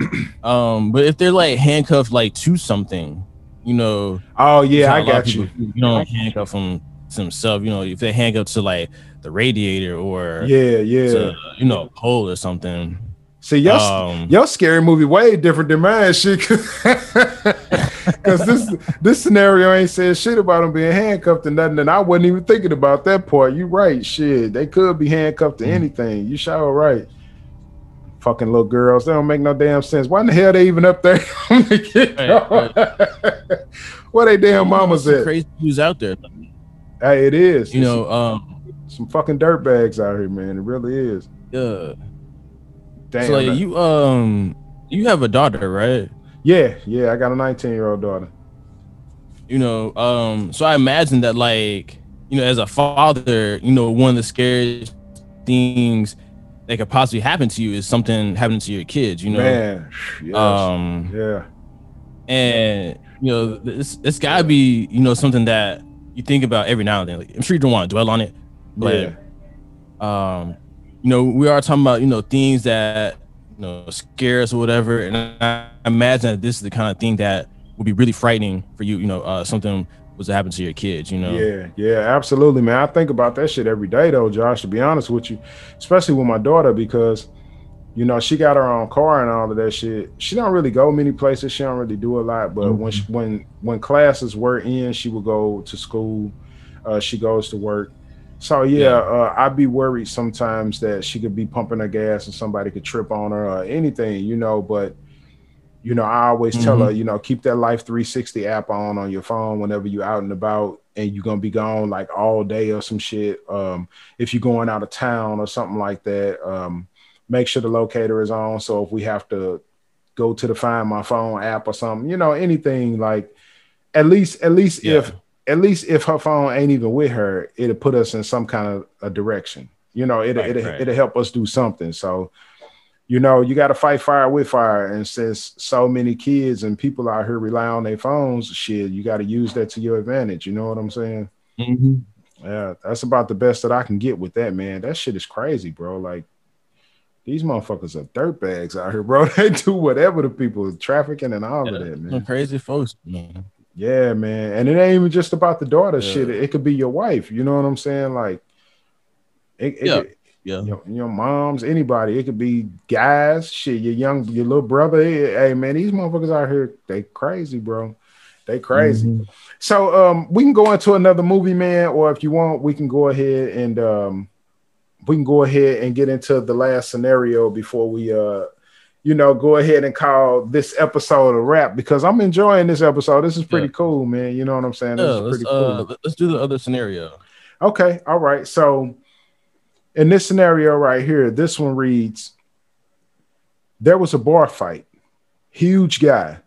Um, but if they're like handcuffed like to something, you know, oh yeah, I a lot of got you. You don't handcuff them to themselves. You know, if they handcuff to like the radiator or Yeah, yeah. to, you know, pole or something. See, your Um, your scary movie way different than mine, shit. Because this this scenario ain't said shit about them being handcuffed and nothing, and I wasn't even thinking about that part. You right, shit. They could be handcuffed to Mm. anything. You sure right. Fucking little girls, they don't make no damn sense. Why in the hell they even up there? Where they damn mamas at? crazy dudes out there. Hey, it is. You know, um, some fucking dirt bags out here, man. It really is. yeah. Damn. So like you, um, you have a daughter, right? yeah, yeah. I got a 19 year old daughter. you know um so i imagine that like you know as a father you know one of the scariest things that could possibly happen to you is something happening to your kids you know Man, yes. um yeah. and you know this it's gotta be you know something that you think about every now and then like, i'm sure you don't want to dwell on it but yeah. um you know we are talking about you know things that you know scare us or whatever and i imagine that this is the kind of thing that would be really frightening for you you know uh something was to happen to your kids you know Yeah, yeah, absolutely, man. I think about that shit every day, though, Josh. To be honest with you, especially with my daughter, because you know she got her own car and all of that shit. She don't really go many places. She don't really do a lot. But when she, when when classes were in, she would go to school. Uh, she goes to work. So yeah, Yeah. Uh, I'd be worried sometimes that she could be pumping her gas and somebody could trip on her or anything, you know. But you know, I always tell Mhm. her, you know, keep that Life 360 app on on your phone whenever you're out and about and you're gonna be gone like all day or some shit. Um, if you're going out of town or something like that, um, make sure the locator is on. So if we have to go to the find my phone app or something, you know, anything like at least at least Yeah. if at least if her phone ain't even with her, it'll put us in some kind of a direction. You know, it'll Right, it'll, right. it'll help us do something. So you know, you got to fight fire with fire. And since so many kids and people out here rely on their phones, shit, you got to use that to your advantage. You know what I'm saying? Mhm. Yeah, that's about the best that I can get with that, man. That shit is crazy, bro. Like, these motherfuckers are dirtbags out here, bro. They do whatever the people trafficking and all Yeah, of that, some man. crazy folks man Yeah, man. And it ain't even just about the daughter Yeah. shit. It could be your wife. You know what I'm saying? Like, it, it Yeah. could- yeah your, your moms, anybody. It could be guys, shit, your young, your little brother. Hey, hey, man, these motherfuckers out here, they crazy, bro. They crazy. Mhm. So um, we can go into another movie, man, or if you want, we can go ahead and um, we can go ahead and get into the last scenario before we uh, you know, go ahead and call this episode a wrap because I'm enjoying this episode. This is pretty Yeah. cool, man. You know what I'm saying? This Yeah, is let's, pretty cool. uh, let's do the other scenario Okay, all right. So in this scenario right here, this one reads There was a bar fight. Huge guy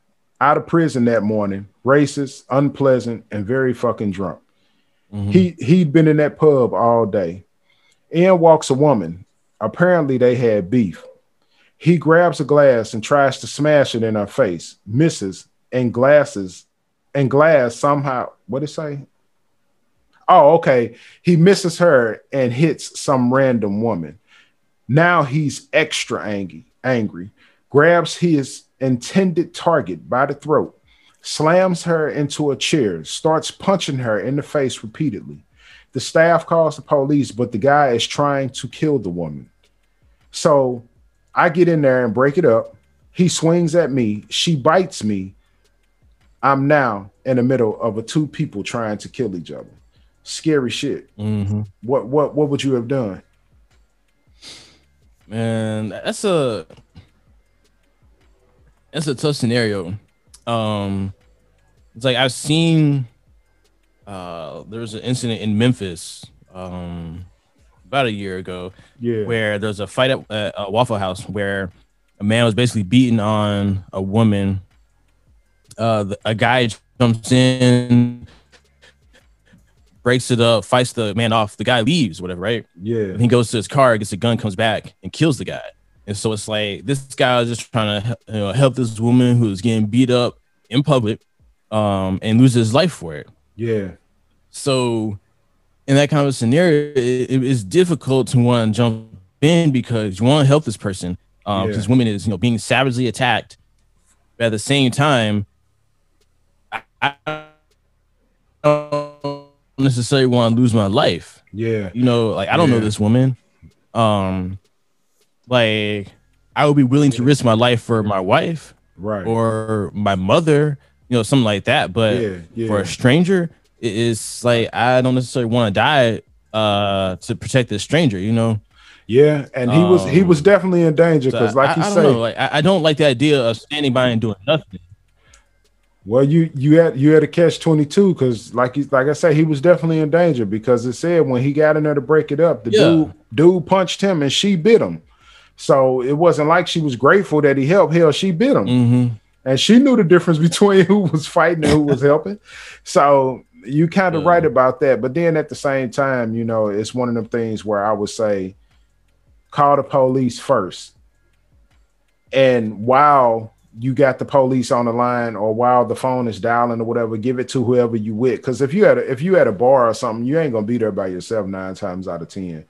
out of prison that morning, racist, unpleasant, and very fucking drunk. Mm-hmm. He he'd been in that pub all day. In walks a woman. Apparently they had beef. He grabs a glass and tries to smash it in her face, misses, and glasses and glass somehow. What did it say? Oh, okay. He misses her and hits some random woman. Now he's extra angry, angry, grabs his intended target by the throat, slams her into a chair, starts punching her in the face repeatedly. The staff calls the police, but the guy is trying to kill the woman. So I get in there and break it up. He swings at me. She bites me. I'm now in the middle of a two people trying to kill each other scary shit. Mm-hmm. What what what would you have done? Man, that's a that's a tough scenario. Um, it's like I've seen. Uh, there was an incident in Memphis, um, about a year ago, yeah, where there's a fight at uh, a Waffle House where a man was basically beating on a woman. Uh, the, a guy jumps in, breaks it up, fights the man off. The guy leaves, whatever, right? Yeah. And he goes to his car, gets a gun, comes back, and kills the guy. And so it's like this guy is just trying to you know, help this woman who's getting beat up in public, um, and loses his life for it. Yeah. So, in that kind of scenario, it, it is difficult to want to jump in because you want to help this person, um, because yeah. woman is you know being savagely attacked. But at the same time, I, I don't necessarily want to lose my life. Yeah. You know, like I don't yeah. know this woman. Um like I would be willing to risk my life for my wife. Right. Or my mother, you know, something like that. But yeah, yeah. for a stranger, it's like I don't necessarily want to die uh to protect this stranger, you know. Yeah, and he um, was he was um, definitely in danger because, so like I, you say, like I, I don't like the idea of standing by and doing nothing. Well, you you had you had a catch twenty two because like he, like I said, he was definitely in danger because it said when he got in there to break it up, the yeah. dude dude punched him and she bit him. So it wasn't like she was grateful that he helped. Hell, she bit him, mm-hmm. And she knew the difference between who was fighting and who was helping. So you kind of yeah. right about that. But then at the same time, you know, it's one of them things where I would say, call the police first. And while you got the police on the line or while the phone is dialing or whatever, give it to whoever you with. Because if you had a, if you had a bar or something, you ain't gonna be there by yourself nine times out of ten.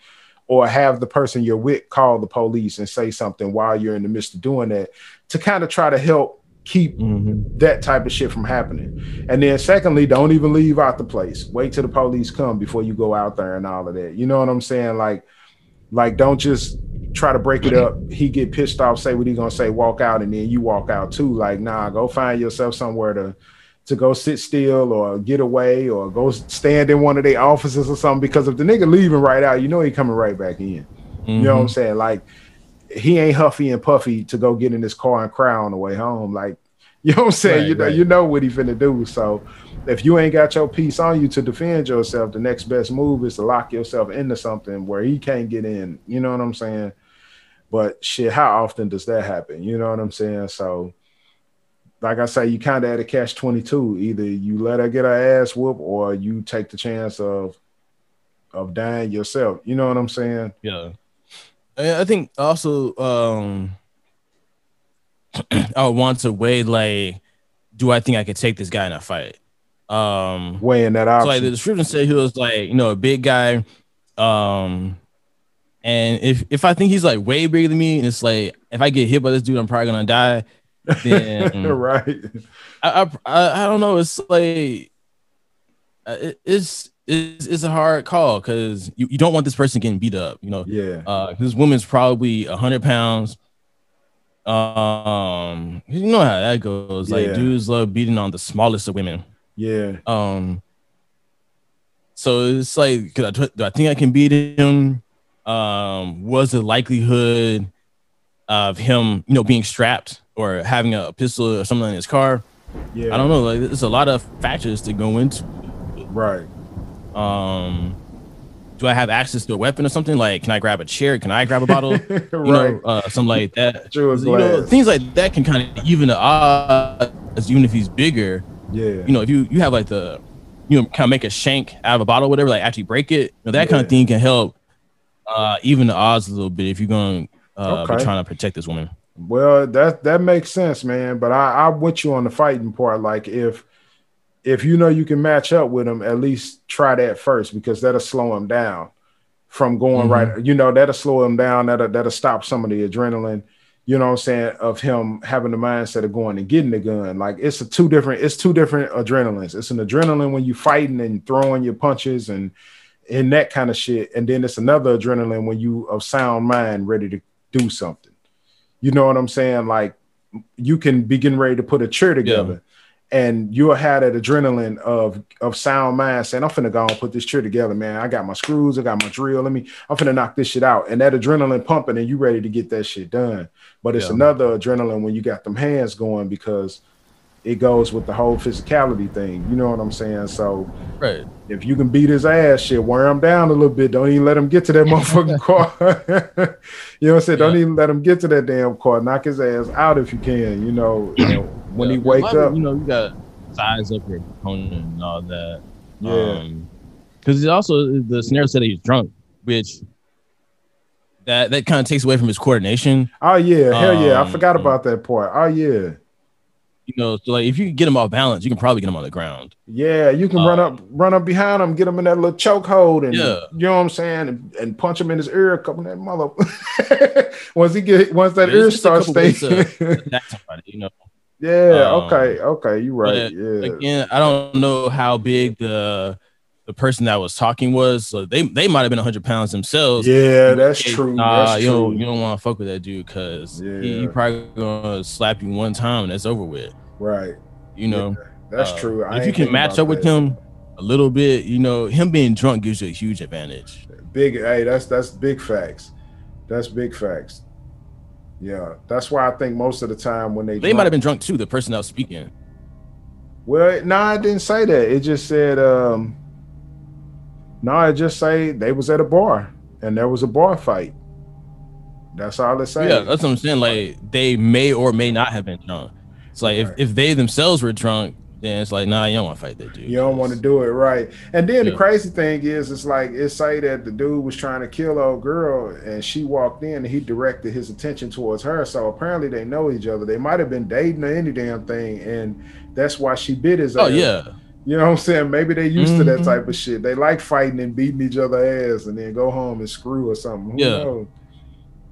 Or have the person you're with call the police and say something while you're in the midst of doing that to kind of try to help keep mm-hmm. that type of shit from happening. And then secondly, don't even leave out the place. Wait till the police come before you go out there and all of that. You know what I'm saying? Like, like don't just try to break it up. He get pissed off, say what he gonna say, walk out, and then you walk out too. Like, nah, go find yourself somewhere to to go sit still or get away or go stand in one of their offices or something. Because if the nigga leaving right out, you know he coming right back in. Mm-hmm. You know what I'm mm-hmm. saying? Like he ain't huffy and puffy to go get in his car and cry on the way home. Like, you know what I'm saying? Right, you know, right. you know what he finna do. So if you ain't got your piece on you to defend yourself, the next best move is to lock yourself into something where he can't get in. You know what I'm saying? But shit, how often does that happen? You know what I'm saying? So, like I say, you kind of had a catch 22. Either you let her get her ass whoop or you take the chance of of dying yourself. You know what I'm saying? Yeah. I think also um I want to weigh like, do I think I could take this guy in a fight? Um weighing that out. So like the description said he was like, you know, a big guy. Um and if if I think he's like way bigger than me, and it's like if I get hit by this dude, I'm probably gonna die. Then right. I, I I don't know. It's like uh, it, it's it's it's a hard call because you, you don't want this person getting beat up. You know. Yeah. Uh, this woman's probably a hundred pounds. Um, you know how that goes. Like dudes love beating on the smallest of women. Yeah. Um. So it's like, I, do I think I can beat him? um, was the likelihood of him, you know, being strapped or having a pistol or something in his car. Yeah, I don't know. Like, there's a lot of factors to go into. Right. Um, do I have access to a weapon or something? Like, can I grab a chair? Can I grab a bottle? You right. know, uh, something like that. True You know, things like that can kind of even the odds, even if he's bigger. yeah. You know, if you you have like the, you know, kind of make a shank out of a bottle, or whatever, like actually break it. You know, that kind of thing can help uh, even the odds a little bit if you're going to uh, Okay. be trying to protect this woman. Well, that that makes sense, man. But I, I'm with you on the fighting part. Like if if you know you can match up with him, at least try that first because that'll slow him down from going Mhm. right. You know, that'll slow him down. That'll that'll stop some of the adrenaline. You know what I'm saying? Of him having the mindset of going and getting the gun. Like it's a two different, it's two different adrenalines. It's an adrenaline when you fighting and throwing your punches and and that kind of shit. And then it's another adrenaline when you of sound mind ready to do something. You know what I'm saying? Like you can be getting ready to put a chair together and you'll have that adrenaline of of sound mind saying, I'm finna go and put this chair together, man. I got my screws, I got my drill. Let me, I'm finna knock this shit out. And that adrenaline pumping and you ready to get that shit done. But it's Yeah. another adrenaline when you got them hands going because it goes with the whole physicality thing. You know what I'm saying? So Right. if you can beat his ass, shit, wear him down a little bit. Don't even let him get to that motherfucking car. you know what I'm saying? Don't even let him get to that damn car. Knock his ass out if you can. You know, you know, when he wake up. you know, you got size up your opponent and all that. Yeah. because also the scenario said he's drunk, which that that kind of takes away from his coordination. Oh yeah, hell yeah! I Um, forgot about that part. Oh yeah, You know, so like if you can get him off balance, you can probably get him on the ground. yeah. You can run Uh, up, run up behind him, get him in that little chokehold, and Yeah. you know what I'm saying, and, and punch him in his ear, a couple that mother. once he get, once that But ear it's just a starts couple ways stinking. to attack somebody, you know. Yeah. um, okay. Okay. You're right. Yeah. Again, I don't know how big the the person that was talking was. So they they might have been 100 pounds themselves. Yeah. That's Hey, true. Nah, that's you true. don't you don't want to fuck with that dude because he, he probably gonna slap you one time and that's over with. right. You know, That's Uh, true. I if you can match up with him a little bit, you know, him being drunk gives you a huge advantage. Big. Hey, that's that's big facts. That's big facts. Yeah. That's why I think most of the time when they They might have been drunk too. The person that was speaking. Well, no, I didn't say that. It just said, um, no, I just say they was at a bar and there was a bar fight. That's all it says. Yeah, that's what I'm saying. Like they may or may not have been drunk. It's like Right. if, if they themselves were drunk, then it's like, nah, you don't want to fight that dude. You don't want to do it right. And then the crazy thing is, it's like it's say that the dude was trying to kill old girl, and she walked in, and he directed his attention towards her. So apparently they know each other. They might have been dating or any damn thing, and that's why she bit his Oh ass. yeah, You know what I'm saying? Maybe they used to that Mhm. type of shit. They like fighting and beating each other ass and then go home and screw or something. Who Yeah. knows?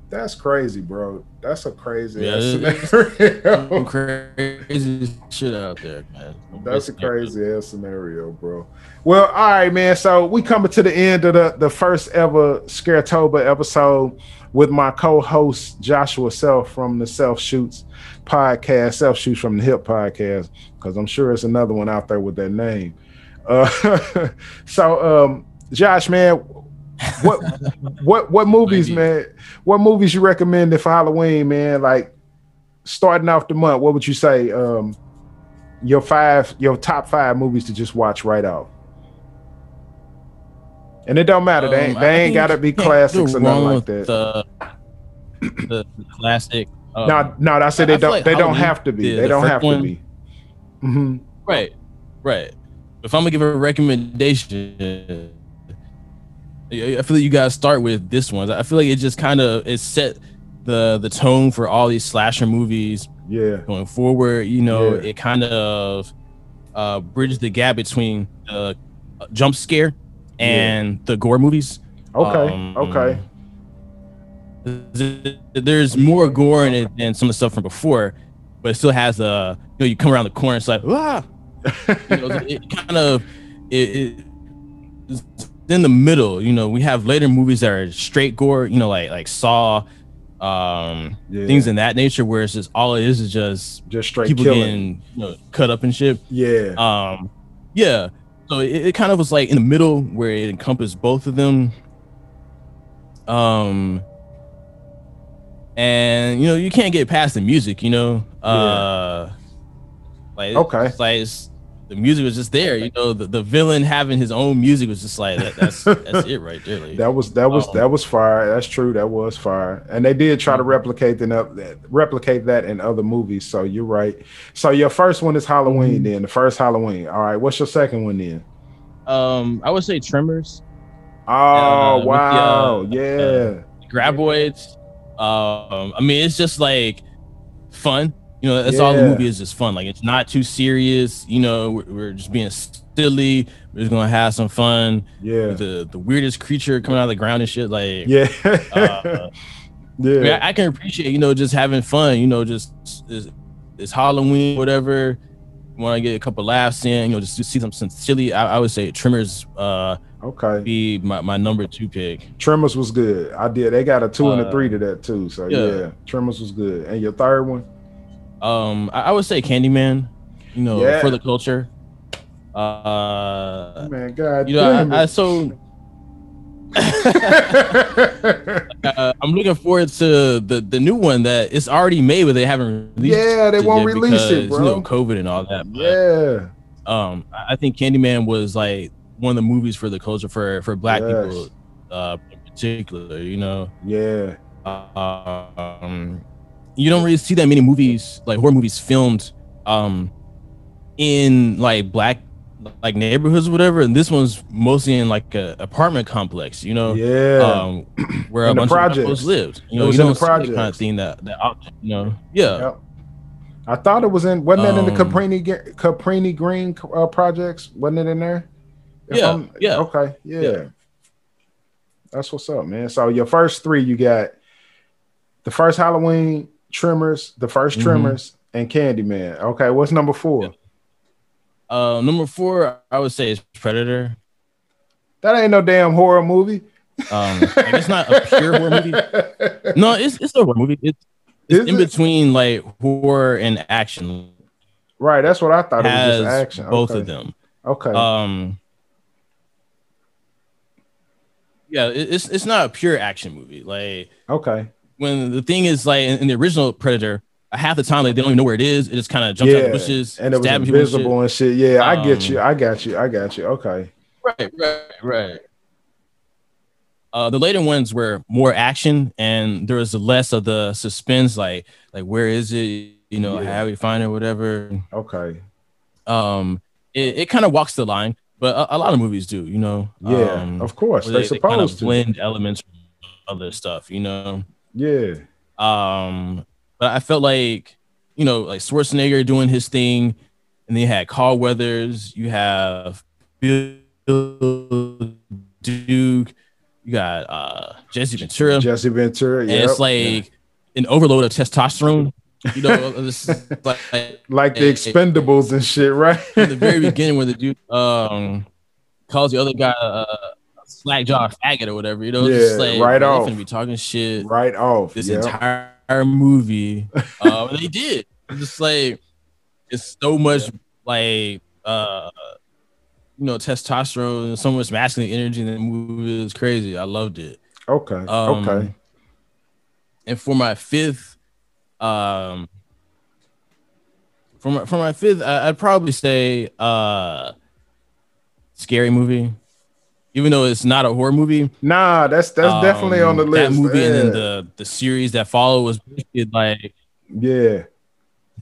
That's crazy, bro. That's a crazy Yeah, ass scenario. Crazy shit out there, man. That's a crazy ass scenario, bro. Well, all right, man. So we coming to the end of the, the first ever Scaretober episode with my co-host Joshua Self from the Self Shoots podcast, Self Shoots from the Hip podcast, because I'm sure it's another one out there with that name. Uh, so, um, Josh, man, what what what movies, man? What movies you recommended for Halloween, man? Like starting off the month, what would you say? Um, your five, your top five movies to just watch right out. And it don't matter. they Um, ain't, they ain't gotta be classics or nothing like that. The, the, classic. um, no, no, I said they feel don't. like they don't have to be. the- they the don't have one- to be. hmm Right, right. If I'm gonna give a recommendation, I feel like you guys start with this one. I feel like it just kind of it set the the tone for all these slasher movies Yeah, going forward. You know, Yeah. it kind of uh, bridges the gap between the uh, jump scare and the gore movies. okay, Um, okay, there's more gore in it than some of the stuff from before, but it still has a you know you come around the corner, it's like ah, you know, it kind of it, it in the middle. You know, we have later movies that are straight gore, you know, like like Saw, um, Yeah. things in that nature, where it's just all it is is just just straight people killing. getting you know cut up and shit. yeah, Um, yeah. So it, it kind of was like in the middle where it encompassed both of them. Um, and you know you can't get past the music, you know. Uh, like Okay. like it's, the music was just there. You know, the, the villain having his own music was just like that, that's that's it right there. Like, that was that was um, that was fire. That's true. That was fire. And they did try to mm-hmm. replicate that replicate that in other movies. So you're right. So your first one is Halloween. Mm-hmm. Then the first Halloween. All right. What's your second one then? Um, I would say Tremors. Oh uh, wow! The, uh, yeah. Uh, Graboids. Um, I mean, it's just like fun. You know, that's yeah. all the movie is just fun. Like it's not too serious. You know, we're, we're just being silly. We're just gonna have some fun. Yeah. The the weirdest creature coming out of the ground and shit. Like yeah. uh, yeah. I, mean, I, can appreciate you know just having fun. You know, just it's, it's Halloween, whatever. Want to get a couple laughs in? You know, just to see something silly. I, I would say Tremors. Uh, Okay. Be my, my number two pick. Tremors was good. I did. They got a two uh, and a uh, three to that too. So yeah. yeah, Tremors was good. And your third one? Um, I, I would say Candyman. You know, yeah. for the culture. Uh, man, God, you know, I, I, so. uh, I'm looking forward to the the new one that it's already made, but they haven't released. Yeah, they won't release because, it, bro. You know, COVID and all that. But, yeah. Um, I think Candyman was like one of the movies for the culture for for black yes. people uh in particular you know yeah um you don't really see that many movies like horror movies filmed um in like black like neighborhoods or whatever and this one's mostly in like a apartment complex you know yeah um where in a bunch projects. of folks lived you know you don't see that kind of thing that that you know yeah yep. I thought it was in wasn't that um, in the caprini Cabrini Cabrini Green uh, projects wasn't it in there yeah, I'm, yeah. Okay, yeah. yeah. That's what's up, man. So your first three, you got the first Halloween Tremors, the 1st mm-hmm. Tremors, and Candyman. Okay, what's number four? Yeah. Uh, number four, I would say is Predator. That ain't no damn horror movie. Um, it's not a pure horror movie. No, it's it's a horror movie. It's, it's in it? between like horror and action. Right, that's what I thought. It, it was just action. Both okay. of them. Okay. Um, yeah, it's it's not a pure action movie. Like okay, when the thing is like in, in the original Predator, half the time like they don't even know where it is. It just kind of jumps yeah. out the bushes and it was invisible and shit. and shit. Yeah, um, I get you. I got you. I got you. Okay. Right, right, right. Uh, the later ones were more action, and there was less of the suspense. Like, like where is it? You know, yeah. how we find it, whatever. Okay. Um, it, it kind of walks the line but a, a, lot of movies do, you know. Yeah, um, of course. They, they supposed they of blend elements from other stuff, you know. Yeah. Um, but I felt like, you know, like Schwarzenegger doing his thing, and then you had Carl Weathers, you have Bill Duke, you got uh Jesse Ventura. Jesse Ventura, yeah. It's like yeah. an overload of testosterone. You know, like, like the expendables and shit, right? in the very beginning, where the dude um calls the other guy a, slack jaw faggot or whatever, you know, yeah, just like right off. Gonna be talking shit right off this yep. entire movie. uh, they did. It's just like it's so much like uh you know testosterone and so much masculine energy in the movie. It's crazy. I loved it. Okay. Um, okay. And for my fifth um, for my for my fifth, I'd probably say uh, scary movie. Even though it's not a horror movie, nah, that's that's um, definitely on the list. That movie yeah. and then the the series that followed was like, yeah,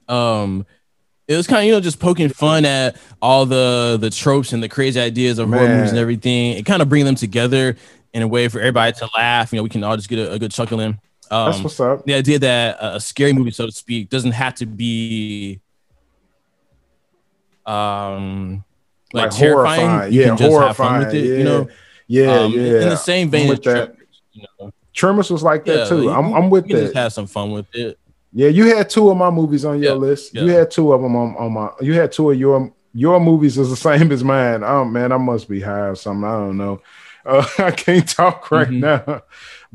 um, it was kind of you know just poking fun at all the the tropes and the crazy ideas of Man. horror movies and everything. It kind of bring them together in a way for everybody to laugh. You know, we can all just get a, a good chuckle in. Um, That's what's up. The idea that a scary movie, so to speak, doesn't have to be um like, like terrifying. Horrifying. You yeah, horrifying. It, yeah. You know, yeah, um, yeah. In the same vein as that. You know? Tremors was like that yeah, too. I'm, I'm with that. Just have some fun with it. Yeah, you had two of my movies on your yeah, list. Yeah. You had two of them on, on my. You had two of your your movies is the same as mine. Oh man, I must be high or something. I don't know. Uh, I can't talk right mm-hmm. now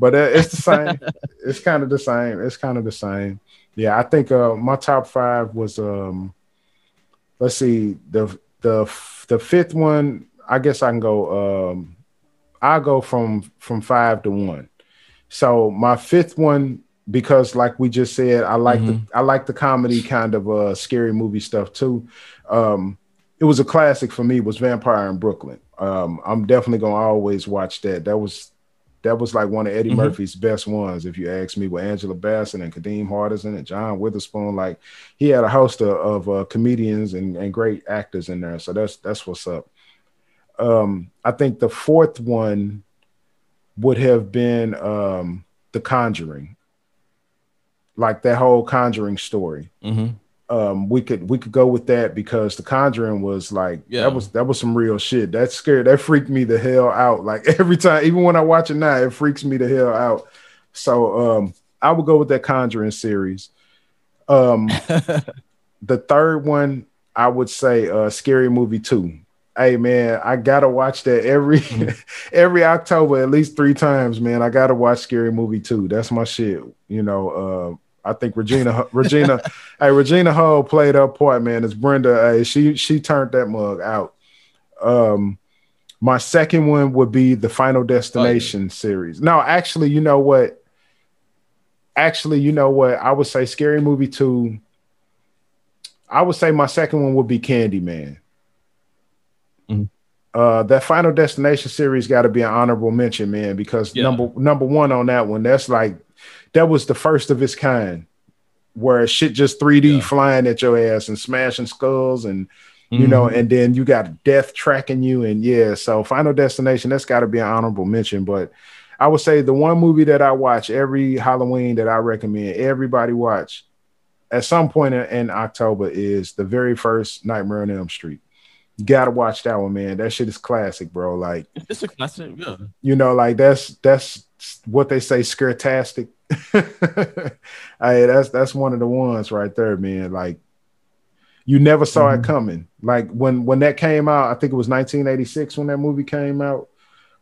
but uh, it's the same. it's kind of the same. It's kind of the same. Yeah, I think uh, my top five was um, let's see the the the fifth one. I guess I can go. Um, I go from from five to one. So my fifth one, because like we just said, I like mm-hmm. the I like the comedy kind of uh scary movie stuff too. Um, it was a classic for me was Vampire in Brooklyn. Um, I'm definitely gonna always watch that. That was that was like one of Eddie mm-hmm. Murphy's best ones, if you ask me, with Angela Bassett and Kadeem Hardison and John Witherspoon. Like he had a host of, of uh, comedians and, and great actors in there. So that's that's what's up. Um, I think the fourth one would have been um, The Conjuring, like that whole Conjuring story. Mm-hmm um, we could we could go with that because the Conjuring was like yeah. that was that was some real shit. That scared that freaked me the hell out. Like every time, even when I watch it now, it freaks me the hell out. So um, I would go with that Conjuring series. Um, the third one, I would say, uh, Scary Movie Two. Hey man, I gotta watch that every mm-hmm. every October at least three times. Man, I gotta watch Scary Movie Two. That's my shit. You know, uh, I think Regina Regina hey Regina Hall played her part, man. It's Brenda. Hey, she she turned that mug out. Um my second one would be the Final Destination oh, yeah. series. No, actually, you know what? Actually, you know what? I would say Scary Movie 2. I would say my second one would be Candyman. Mm-hmm. Uh, that Final Destination series got to be an honorable mention, man, because yeah. number number one on that one, that's like that was the first of its kind where shit just 3D yeah. flying at your ass and smashing skulls and you mm-hmm. know, and then you got death tracking you. And yeah, so Final Destination, that's got to be an honorable mention. But I would say the one movie that I watch every Halloween that I recommend everybody watch at some point in October is the very first Nightmare on Elm Street. You gotta watch that one, man. That shit is classic, bro. Like it's a classic, yeah. You know, like that's that's what they say, scaretastic. hey, that's that's one of the ones right there, man. Like you never saw mm-hmm. it coming. Like when when that came out, I think it was 1986 when that movie came out.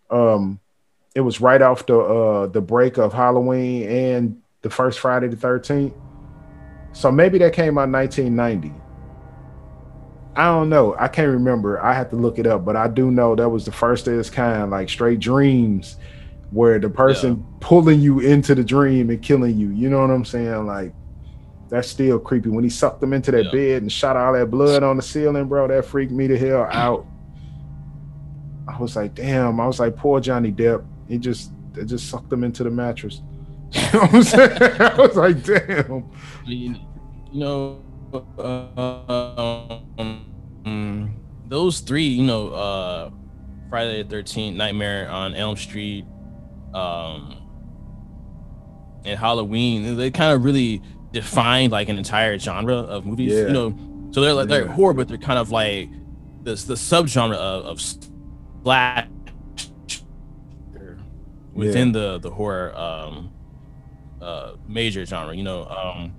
Um, it was right off the uh the break of Halloween and the first Friday the 13th. So maybe that came out 1990. I don't know. I can't remember. I have to look it up, but I do know that was the first of its kind, like straight dreams where the person yeah. pulling you into the dream and killing you. You know what I'm saying? Like that's still creepy. When he sucked them into that yeah. bed and shot all that blood on the ceiling, bro, that freaked me the hell out. I was like, damn. I was like, poor Johnny Depp. He just they just sucked them into the mattress. you know what I'm saying? I was like, damn. You know, uh, those three, you know, uh, Friday the 13th, Nightmare on Elm Street, um and Halloween, they kind of really defined like an entire genre of movies. Yeah. You know, so they're like they're yeah. horror, but they're kind of like this the subgenre of, of splash within yeah. the the horror um uh major genre. You know, um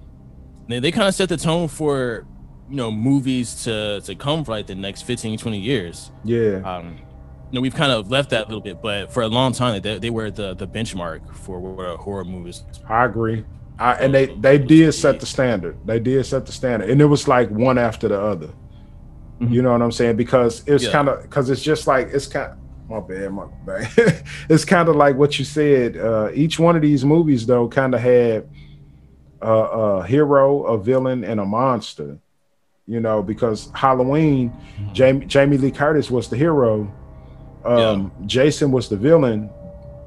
they, they kind of set the tone for you know movies to to come for like the next 15 20 years yeah um you know, we've kind of left that a little bit, but for a long time, they, they were the the benchmark for what a horror movies. I agree. I, and they they did set the standard. They did set the standard, and it was like one after the other. Mm-hmm. You know what I'm saying? Because it's yeah. kind of because it's just like it's kind. My bad, my bad. it's kind of like what you said. Uh, each one of these movies, though, kind of had a, a hero, a villain, and a monster. You know, because Halloween, mm-hmm. Jamie Jamie Lee Curtis was the hero um, yeah. Jason was the villain.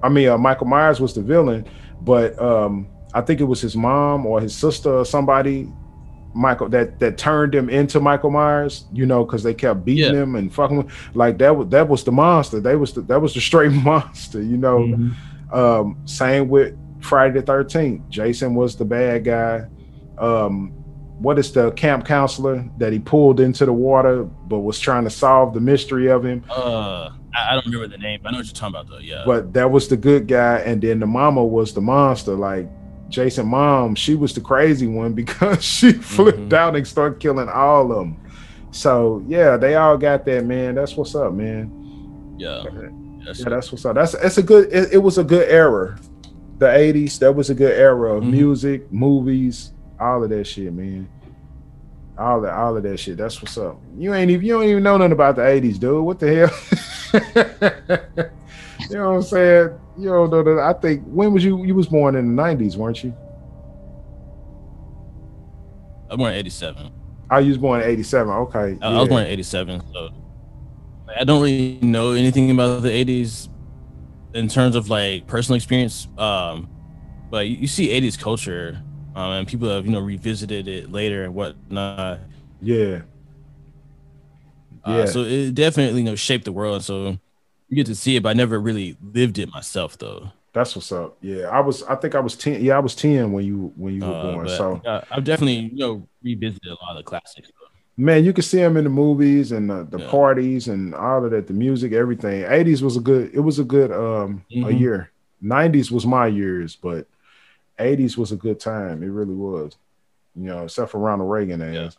I mean, uh, Michael Myers was the villain, but um, I think it was his mom or his sister or somebody, Michael, that that turned him into Michael Myers. You know, because they kept beating yeah. him and fucking like that. Was that was the monster? They was the, that was the straight monster. You know. Mm-hmm. Um, same with Friday the Thirteenth. Jason was the bad guy. Um, what is the camp counselor that he pulled into the water but was trying to solve the mystery of him? Uh I, don't remember the name. I know what you're talking about though. Yeah. But that was the good guy, and then the mama was the monster. Like Jason mom, she was the crazy one because she flipped mm-hmm. out and started killing all of them. So yeah, they all got that man. That's what's up, man. Yeah. That's yeah, that's what's up. That's it's a good. It, it, was a good era. The '80s. That was a good era of mm-hmm. music, movies, all of that shit, man. All that, all of that shit. That's what's up. You ain't even you don't even know nothing about the '80s, dude. What the hell? you know what I'm saying? You don't know that. I think when was you? You was born in the '90s, weren't you? I'm born in '87. I was born in '87. Okay, I, I was born in '87, so I don't really know anything about the '80s in terms of like personal experience. Um, but you, you see '80s culture, um, and people have you know revisited it later and whatnot. Yeah. Uh, yeah. So it definitely you know shaped the world. So you get to see it, but I never really lived it myself though. That's what's up. Yeah, I was. I think I was ten. Yeah, I was ten when you when you were uh, born. So I've definitely you know revisited a lot of the classics. Man, you can see them in the movies and the, the yeah. parties and all of that, the music, everything. 80s was a good. It was a good um mm-hmm. a year. 90s was my years, but 80s was a good time. It really was. You know, except for Ronald Reagan and yeah.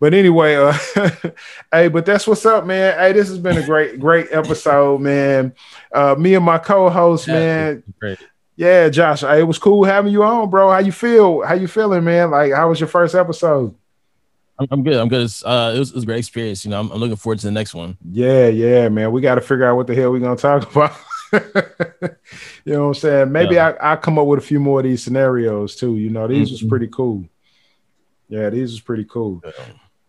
But anyway, uh, hey, but that's what's up, man. Hey, this has been a great, great episode, man. Uh, me and my co-host, yeah, man. Great. Yeah, Josh. Hey, it was cool having you on, bro. How you feel? How you feeling, man? Like, how was your first episode? I'm, I'm good. I'm good. Uh, it was, it was a great experience. You know, I'm, I'm looking forward to the next one. Yeah, yeah, man. We got to figure out what the hell we're gonna talk about. you know what I'm saying? Maybe yeah. I I come up with a few more of these scenarios too. You know, these mm-hmm. was pretty cool. Yeah, these was pretty cool. Yeah.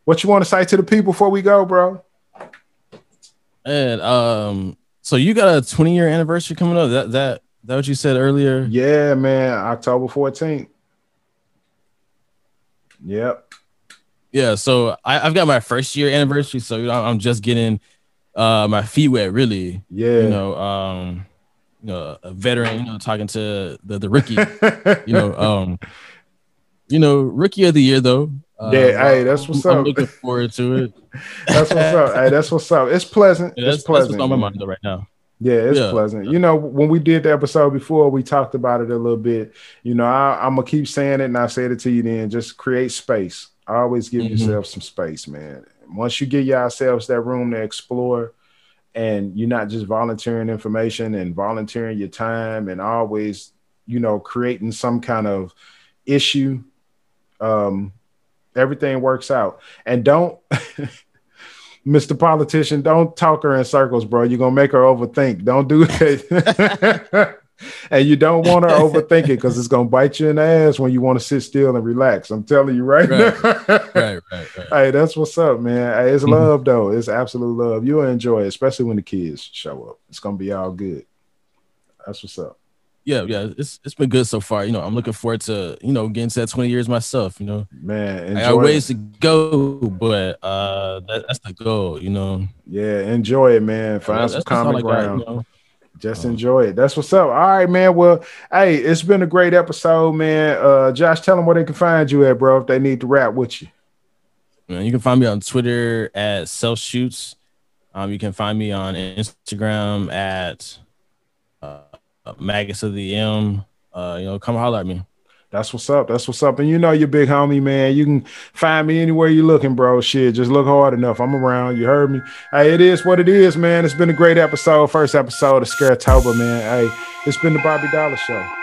What you want to say to the people before we go, bro? And um, so you got a 20 year anniversary coming up. That that that what you said earlier? Yeah, man. October 14th. Yep. Yeah, so I, have got my first year anniversary, so I'm just getting uh my feet wet, really. Yeah. You know, um, you know, a veteran, you know, talking to the the rookie, you know, um, you know, rookie of the year though. Uh, yeah, hey, that's what's I'm, up. I'm looking forward to it. that's what's up. Hey, that's what's up. It's pleasant. Yeah, it's pleasant. On my mind though right now. Yeah, it's yeah. pleasant. You know, when we did the episode before, we talked about it a little bit. You know, I, am gonna keep saying it, and I said it to you then. Just create space. Always give mm-hmm. yourself some space, man. Once you give yourselves that room to explore, and you're not just volunteering information and volunteering your time, and always, you know, creating some kind of issue um, everything works out. And don't, Mr. Politician, don't talk her in circles, bro. You're gonna make her overthink. Don't do that. and you don't want to overthink it because it's gonna bite you in the ass when you want to sit still and relax. I'm telling you right, right now. right, right, right. Hey, that's what's up, man. Hey, it's mm-hmm. love though. It's absolute love. You'll enjoy it, especially when the kids show up. It's gonna be all good. That's what's up yeah, yeah, it's it's been good so far. You know, I'm looking forward to you know getting to that 20 years myself. You know, man, I got ways to go, but uh, that, that's the goal. You know. Yeah, enjoy it, man. Find yeah, some common ground. you know? Just um, enjoy it. That's what's up. All right, man. Well, hey, it's been a great episode, man. Uh, Josh, tell them where they can find you at, bro, if they need to rap with you. Man, you can find me on Twitter at Self Shoots. Um, you can find me on Instagram at uh, uh, Magus of the M. Uh, you know, come holler at me. That's what's up. That's what's up. And you know your big homie, man. You can find me anywhere you're looking, bro. Shit, just look hard enough. I'm around. You heard me. Hey, it is what it is, man. It's been a great episode. First episode of Scaretober, man. Hey, it's been the Bobby Dollaz Show.